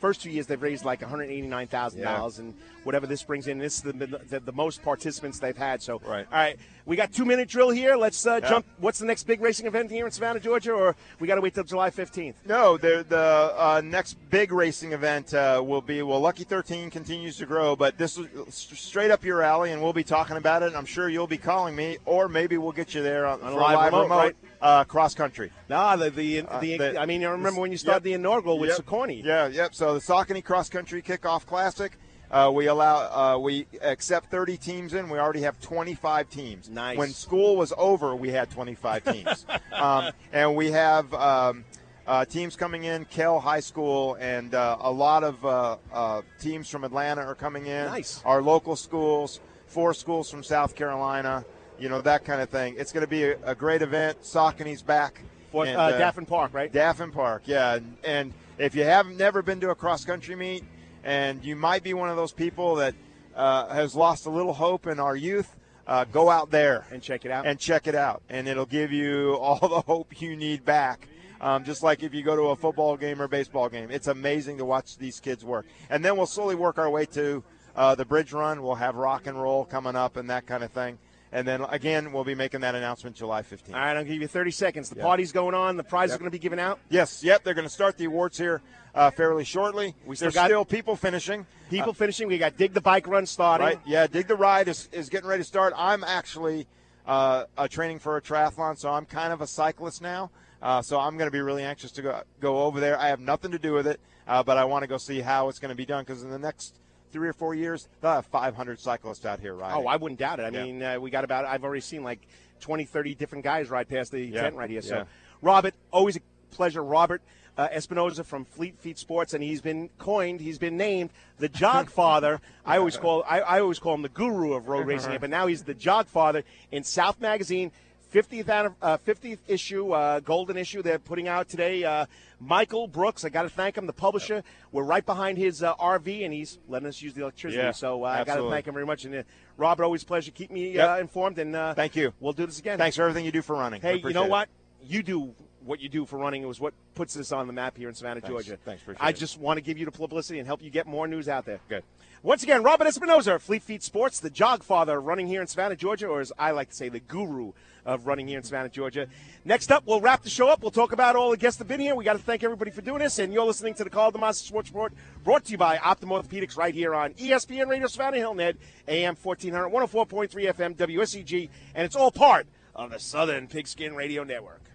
First two years they've raised like one hundred eighty nine thousand dollars, and whatever this brings in, this is the, the, the most participants they've had. So, Right. all right, we got two minute drill here. Let's uh, Yeah. jump. What's the next big racing event here in Savannah, Georgia, or we got to wait till July fifteenth? No, the the uh, next big racing event uh, will be well. Lucky 13 continues to grow, but this is straight up your alley, and we'll be talking about it. And I'm sure you'll be calling me, or maybe we'll get you there on, On a for live remote, right? uh, cross country. Nah, the the, Uh, the, the- I mean, I remember when you started Yep. the inaugural with Yep. Yeah, yep. So the Saucony Cross Country Kickoff Classic, uh, we allow uh, we accept 30 teams in. We already have 25 teams. Nice. When school was over, we had 25 teams, [laughs] um, and we have. Um, uh, teams coming in, Kell High School, and uh, a lot of uh, uh, teams from Atlanta are coming in. Nice. Our local schools, four schools from South Carolina, you know, that kind of thing. It's going to be a, a great event. Saucony's back. For, And, uh, Daffin Park, right? Daffin Park, yeah. And, and if you haven't never been to a cross country meet, and you might be one of those people that uh, has lost a little hope in our youth, uh, go out there and check it out. and check it out, and it'll give you [laughs] all the hope you need back. Um, just like if you go to a football game or baseball game, it's amazing to watch these kids work. And then we'll slowly work our way to uh, the bridge run. We'll have rock and roll coming up and that kind of thing. And then again, we'll be making that announcement July 15th. All right, I'll give you 30 seconds. The Yeah. party's going on. The prize Yep. are going to be given out. Yes, yep, they're going to start the awards here uh, fairly shortly. We still There's got- still people finishing. People Uh, finishing. We got Dig the Bike Run starting. right? Yeah, Dig the Ride is, is getting ready to start. I'm actually uh, uh, training for a triathlon, so I'm kind of a cyclist now. Uh, so I'm going to be really anxious to go go over there. I have nothing to do with it, uh, but I want to go see how it's going to be done because in the next three or four years, they'll have 500 cyclists out here riding. Oh, I wouldn't doubt it. I Yeah. mean, uh, we got about, I've already seen like 20, 30 different guys ride past the Yeah, tent right here. So, yeah. Robert, always a pleasure. Robert uh, Espinoza from Fleet Feet Sports, and he's been coined, he's been named the Jog [laughs] Father. I always call, I, I always call him the guru of road racing, [laughs] but now he's the Jog Father in South Magazine. 50th, uh, 50th issue, uh, golden issue they're putting out today. Uh, Michael Brooks, I got to thank him, the publisher. We're right behind his uh, RV, and he's letting us use the electricity. Yeah, so uh, I got to thank him very much. And uh, Robert, always a pleasure. Keep me Yep. uh, informed, and uh, Thank you. We'll do this again. Thanks for everything you do for running. Hey, you know it. what? You do what you do for running. It was what puts this on the map here in Savannah, Thanks. Georgia. Thanks, appreciate I it. just want to give you the publicity and help you get more news out there. Good. Once again, Robert Espinoza, Fleet Feet Sports, the jog father running here in Savannah, Georgia, or as I like to say, the guru of running here in Savannah, Georgia. Next up, we'll wrap the show up. We'll talk about all the guests that have been here. We got to thank everybody for doing this. And you're listening to the Karl DeMasi Sports Report, brought to you by Optim Orthopedics right here on ESPN Radio Savannah Hilton Head, AM 1400, 104.3 FM, WSEG. And it's all part of the Southern Pigskin Radio Network.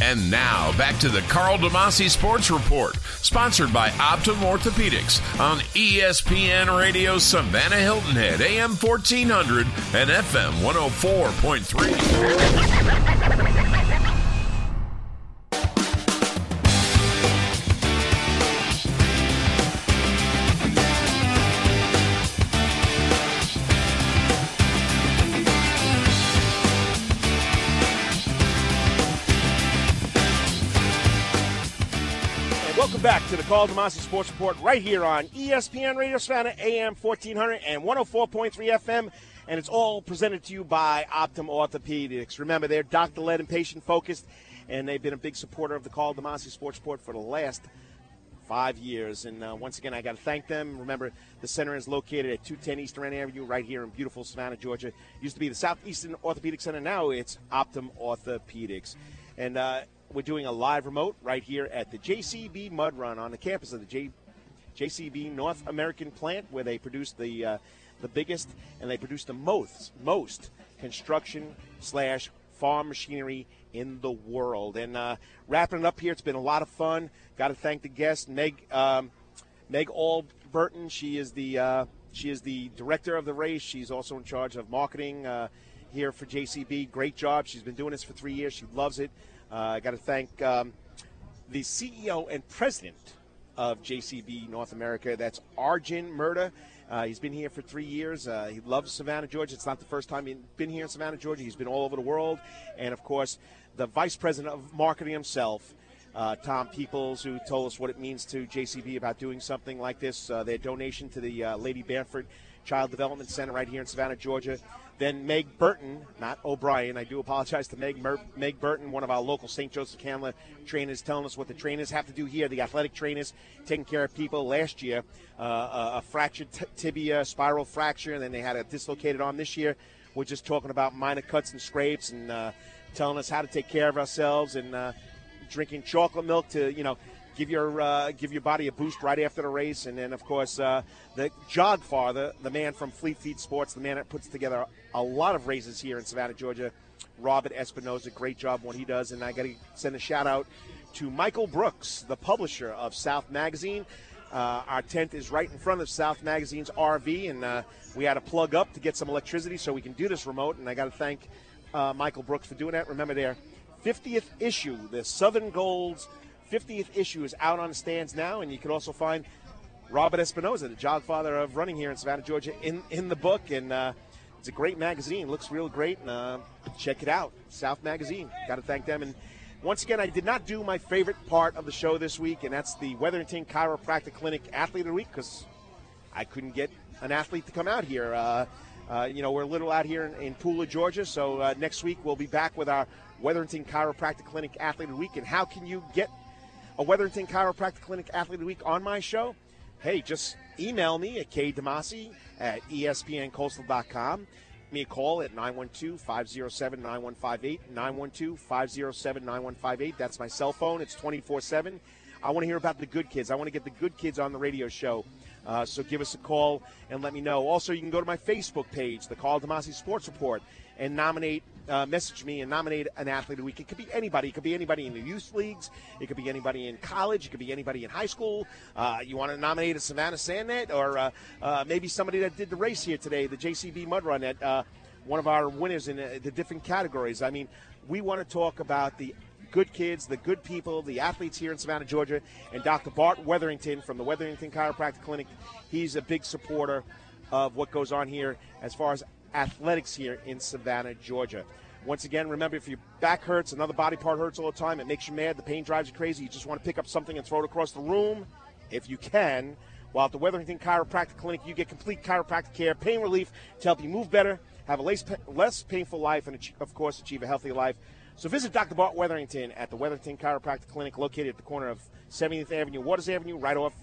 And now back to the Karl DeMasi Sports Report, sponsored by Optim Orthopedics on ESPN Radio Savannah Hilton Head, AM 1400 and FM 104.3. [laughs] Karl DeMasi Sports Report right here on ESPN Radio Savannah, AM 1400 and 104.3 FM. And it's all presented to you by Optim Orthopedics. Remember, they're doctor led and patient focused, and they've been a big supporter of the Karl DeMasi Sports Report for the last five years. And uh, once again, I got to thank them. Remember, the center is located at 210 Eastern Avenue, right here in beautiful Savannah, Georgia. Used to be the Southeastern Orthopedic Center. Now it's Optim Orthopedics. And uh, we're doing a live remote right here at the JCB Mud Run on the campus of the J- JCB North American plant, where they produce the uh, the biggest and they produce the most most construction slash farm machinery in the world. And uh, wrapping it up here, it's been a lot of fun. Got to thank the guest, Meg um, Meg Allburton. She is the uh, she is the director of the race. She's also in charge of marketing uh, here for JCB. Great job. She's been doing this for three years. She loves it. Uh, I got to thank um, the CEO and president of JCB North America. That's Arjun Mirdha. Uh, he's been here for three years. Uh, he loves Savannah, Georgia. It's not the first time he's been here in Savannah, Georgia. He's been all over the world. And of course, the vice president of marketing himself, uh, Tom Peebles, who told us what it means to JCB about doing something like this. Uh, their donation to the uh, Lady Bamford Child Development Center right here in Savannah, Georgia. Then Meg Burton, not O'Brien. I do apologize to Meg Mer- Meg Burton, one of our local St. Joseph Candler trainers, telling us what the trainers have to do here. The athletic trainers taking care of people. Last year, uh, a, a fractured t- tibia, spiral fracture, and then they had a dislocated arm. This year, we're just talking about minor cuts and scrapes and uh, telling us how to take care of ourselves and uh, drinking chocolate milk to you know give your uh, give your body a boost right after the race, and then of course uh, the jog father, the man from Fleet Feet Sports, the man that puts together a lot of races here in Savannah, Georgia. Robert Espinoza, great job what he does, and I got to send a shout out to Michael Brooks, the publisher of South Magazine. Uh, our tent is right in front of South Magazine's RV, and uh, we had to plug up to get some electricity so we can do this remote. And I got to thank uh, Michael Brooks for doing that. Remember, their 50th issue, the Southern Gold's 50th issue, is out on stands now, and you can also find Robert Espinoza, the jogfather of running here in Savannah, Georgia, in in the book. And uh, it's a great magazine. Looks real great. And uh, check it out. South Magazine. Got to thank them. And once again, I did not do my favorite part of the show this week, and that's the Wetherington Chiropractic Clinic Athlete of the Week because I couldn't get an athlete to come out here. Uh, uh, you know, we're a little out here in, in Pooler, Georgia. So uh, next week we'll be back with our Wetherington Chiropractic Clinic Athlete of the Week. And how can you get a Wetherington Chiropractic Clinic Athlete of the Week on my show? Hey, just email me at kdemasi at espncoastal.com. Me a call at 912-507-9158, 912-507-9158. That's my cell phone. It's 24-7. I want to hear about the good kids. I want to get the good kids on the radio show. Uh, so give us a call and let me know. Also, you can go to my Facebook page, the Karl DeMasi Sports Report, and nominate, uh, message me and nominate an athlete the week. It could be anybody. It could be anybody in the youth leagues. It could be anybody in college. It could be anybody in high school. Uh, you want to nominate a Savannah Sand Gnat or uh, uh, maybe somebody that did the race here today, the JCB Mud Run at uh, one of our winners in uh, the different categories. I mean, we want to talk about the good kids, the good people, the athletes here in Savannah, Georgia, and Dr. Bart Wetherington from the Wetherington Chiropractic Clinic. He's a big supporter of what goes on here as far as athletics here in Savannah, Georgia. Once again, remember if your back hurts, another body part hurts all the time, it makes you mad, the pain drives you crazy, you just want to pick up something and throw it across the room, if you can. While at the Wetherington Chiropractic Clinic, you get complete chiropractic care, pain relief to help you move better, have a less, less painful life, and of course, achieve a healthy life. So visit Dr. Bart Wetherington at the Wetherington Chiropractic Clinic located at the corner of 70th Avenue, Waters Avenue, right off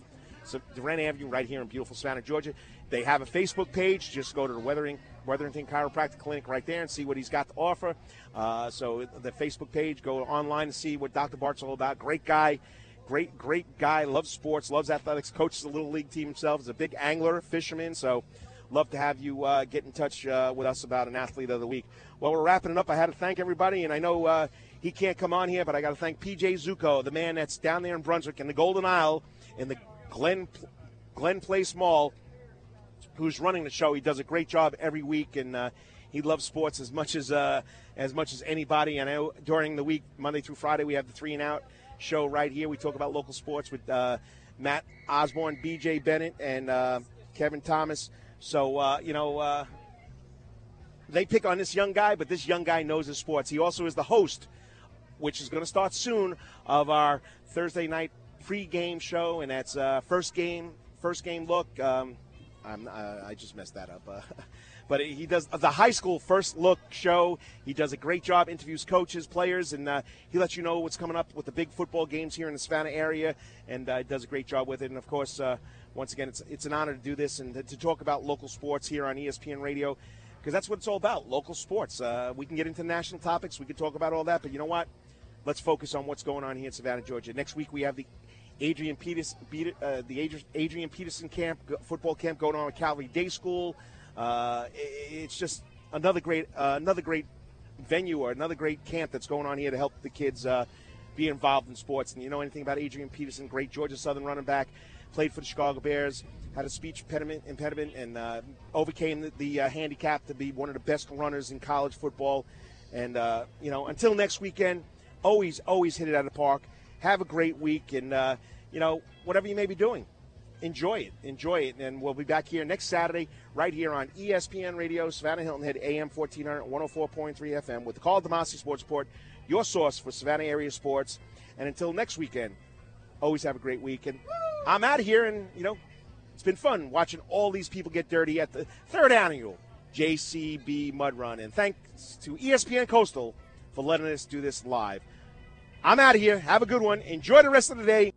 DeRenne Avenue, right here in beautiful Savannah, Georgia. They have a Facebook page. Just go to the Weathering, Wetherington Chiropractic Clinic right there and see what he's got to offer. Uh, so the Facebook page, go online and see what Dr. Bart's all about. Great guy. Great, great guy. Loves sports, loves athletics, coaches the little league team himself. Is a big angler, fisherman. So love to have you uh, get in touch uh, with us about an athlete of the week. Well, we're wrapping it up. I had to thank everybody, and I know uh, he can't come on here, but I got to thank PJ Zuko, the man that's down there in Brunswick in the Golden Isle in the Glynn Glynn Place Mall, who's running the show. He does a great job every week, and uh, he loves sports as much as uh, as much as anybody. And I during the week, Monday through Friday, we have the Three and Out show right here. We talk about local sports with uh, Matt Osborne, B.J. Bennett, and uh, Kevin Thomas. So uh, you know. Uh, they pick on this young guy, but this young guy knows his sports. He also is the host, which is going to start soon, of our Thursday night pre-game show, and that's uh, first game, first game look. Um, uh, I just messed that up. Uh, [laughs] but he does the high school first look show. He does a great job, interviews coaches, players, and uh, he lets you know what's coming up with the big football games here in the Savannah area, and uh, does a great job with it. And of course, uh, once again, it's it's an honor to do this and to, to talk about local sports here on ESPN Radio, because that's what it's all about. Local sports. Uh, we can get into national topics. We can talk about all that, but you know what? Let's focus on what's going on here in Savannah, Georgia. Next week we have the Adrian Peters, uh, the Adrian Peterson camp, football camp going on at Calvary Day School. Uh, it's just another great, uh, another great venue or another great camp that's going on here to help the kids uh, be involved in sports. And you know anything about Adrian Peterson? Great Georgia Southern running back, played for the Chicago Bears, had a speech impediment, impediment and uh, overcame the, the uh, handicap to be one of the best runners in college football. And you know, until next weekend, always, always hit it out of the park have a great week and you know whatever you may be doing enjoy it. Enjoy it. And we'll be back here next Saturday, right here on ESPN Radio, Savannah Hilton Head, AM 1400, 104.3 FM, with the Karl DeMasi Sports Report, your source for Savannah area sports. And until next weekend, always have a great week. And I'm out of here, and, you know, it's been fun watching all these people get dirty at the third annual JCB Mud Run. And thanks to ESPN Coastal for letting us do this live. I'm out of here. Have a good one. Enjoy the rest of the day.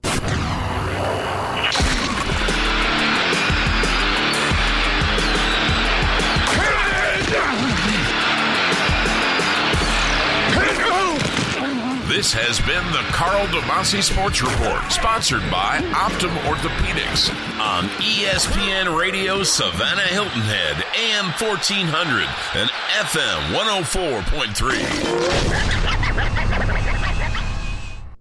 This has been the Karl DeMasi Sports Report, sponsored by Optim Orthopedics on ESPN Radio Savannah Hilton Head, AM 1400 and FM 104.3. [laughs]